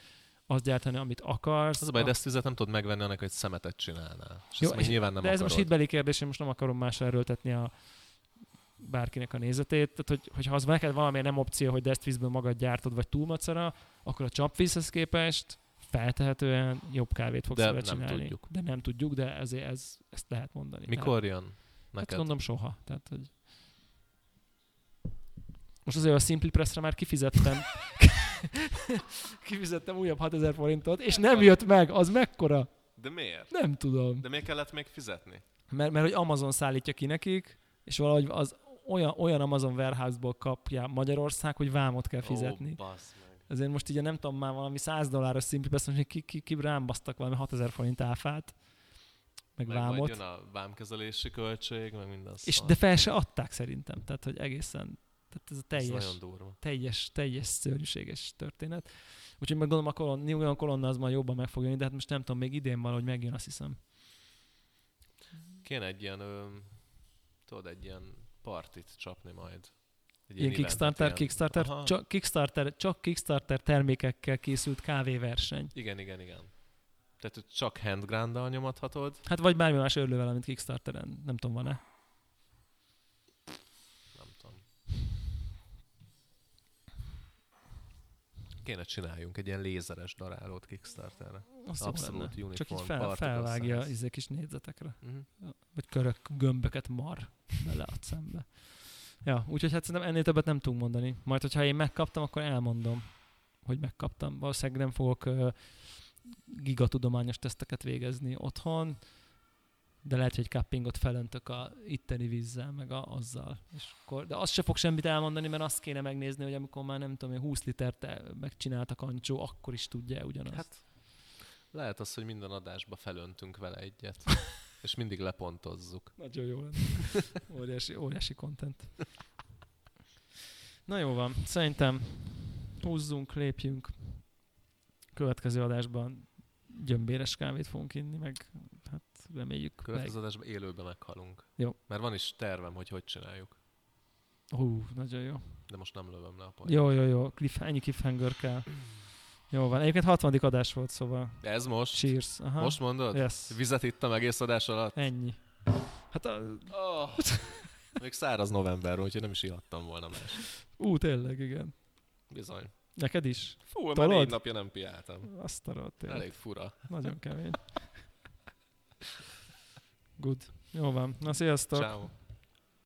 azt gyártani, amit akarsz. Az a baj, de ezt vizet nem tudod megvenni, annak, hogy szemetet csinálnál. És Jó, ezt és- nyilván nem de ez akarod. most hitbeli kérdés, én most nem akarom másra erőltetni a bárkinek a nézetét. Tehát, hogy, hogyha az neked valamilyen nem opció, hogy desztvízből magad gyártod, vagy túl macera, akkor a csapvízhez képest feltehetően jobb kávét fogsz De vele nem csinálni. tudjuk. De nem tudjuk, de ezért ez, ezt lehet mondani. Mikor jön Hát neked? gondolom soha. Tehát, hogy... Most azért a Simply Press-re már kifizettem. kifizettem újabb 6000 forintot, és nem jött meg. Az mekkora? De miért? Nem tudom. De miért kellett még fizetni? Mert, mert hogy Amazon szállítja ki nekik, és valahogy az olyan, olyan Amazon Warehouse-ból kapja Magyarország, hogy vámot kell fizetni. Ó, meg. Ezért most ugye nem tudom, már valami 100 dolláros szintű, azt mondja, ki, ki, ki rám basztak valami 6000 forint áfát, meg, Meg majd vámot. jön a vámkezelési költség, meg minden És szar. de fel se adták szerintem, tehát hogy egészen, tehát ez a Ez teljes, durva. teljes, teljes szörnyűséges történet. Úgyhogy meg gondolom a kolon, New York kolonna az majd jobban meg fog jönni, de hát most nem tudom, még idén valahogy megjön, azt hiszem. Kéne egy ilyen, ö, tudod, egy ilyen partit csapni majd. Ilyen Kickstarter, ilyen- Kickstarter, Aha. csak Kickstarter, csak Kickstarter termékekkel készült kávéverseny. Igen, igen, igen. Tehát csak handgrándal nyomathatod. Hát vagy bármi más örlővel, amit Kickstarteren, nem tudom, van-e. Nem tudom. Kéne csináljunk egy ilyen lézeres darálót Kickstarterre. Az Abszolút uniform Csak így fel, felvágja size. izé kis négyzetekre. Uh-huh. Vagy körök, gömböket mar bele a szembe. Ja, úgyhogy hát szerintem ennél többet nem tudunk mondani. Majd, hogyha én megkaptam, akkor elmondom, hogy megkaptam. Valószínűleg nem fogok uh, gigatudományos teszteket végezni otthon, de lehet, hogy cuppingot felöntök a itteni vízzel, meg a, azzal. És akkor, de azt se fog semmit elmondani, mert azt kéne megnézni, hogy amikor már nem tudom, én 20 litert el- megcsinált a kancsó, akkor is tudja ugyanazt. Hát lehet az, hogy minden adásba felöntünk vele egyet. és mindig lepontozzuk. Nagyon jó lenne. Óriási, óriási content. Na jó van, szerintem húzzunk, lépjünk. Következő adásban gyömbéres kávét fogunk inni, meg hát reméljük meg. Következő adásban élőben meghalunk. Jó. Mert van is tervem, hogy hogy csináljuk. Hú, nagyon jó. De most nem lövöm le a pont. Jó, jó, jó. Cliff, ennyi cliffhanger kell. Jó van. Egyébként 60. adás volt, szóval Ez most? cheers. Aha. Most mondod? Yes. Vizet ittam egész adás alatt? Ennyi. Hát a... Oh. Még száraz november, úgyhogy nem is ihattam volna más. Ú, tényleg, igen. Bizony. Neked is? Fú, már Tolod? négy napja nem piáltam. Azt a rohadt élet. Elég fura. Nagyon kemény. Good. Jó van. Na, sziasztok. Ciao.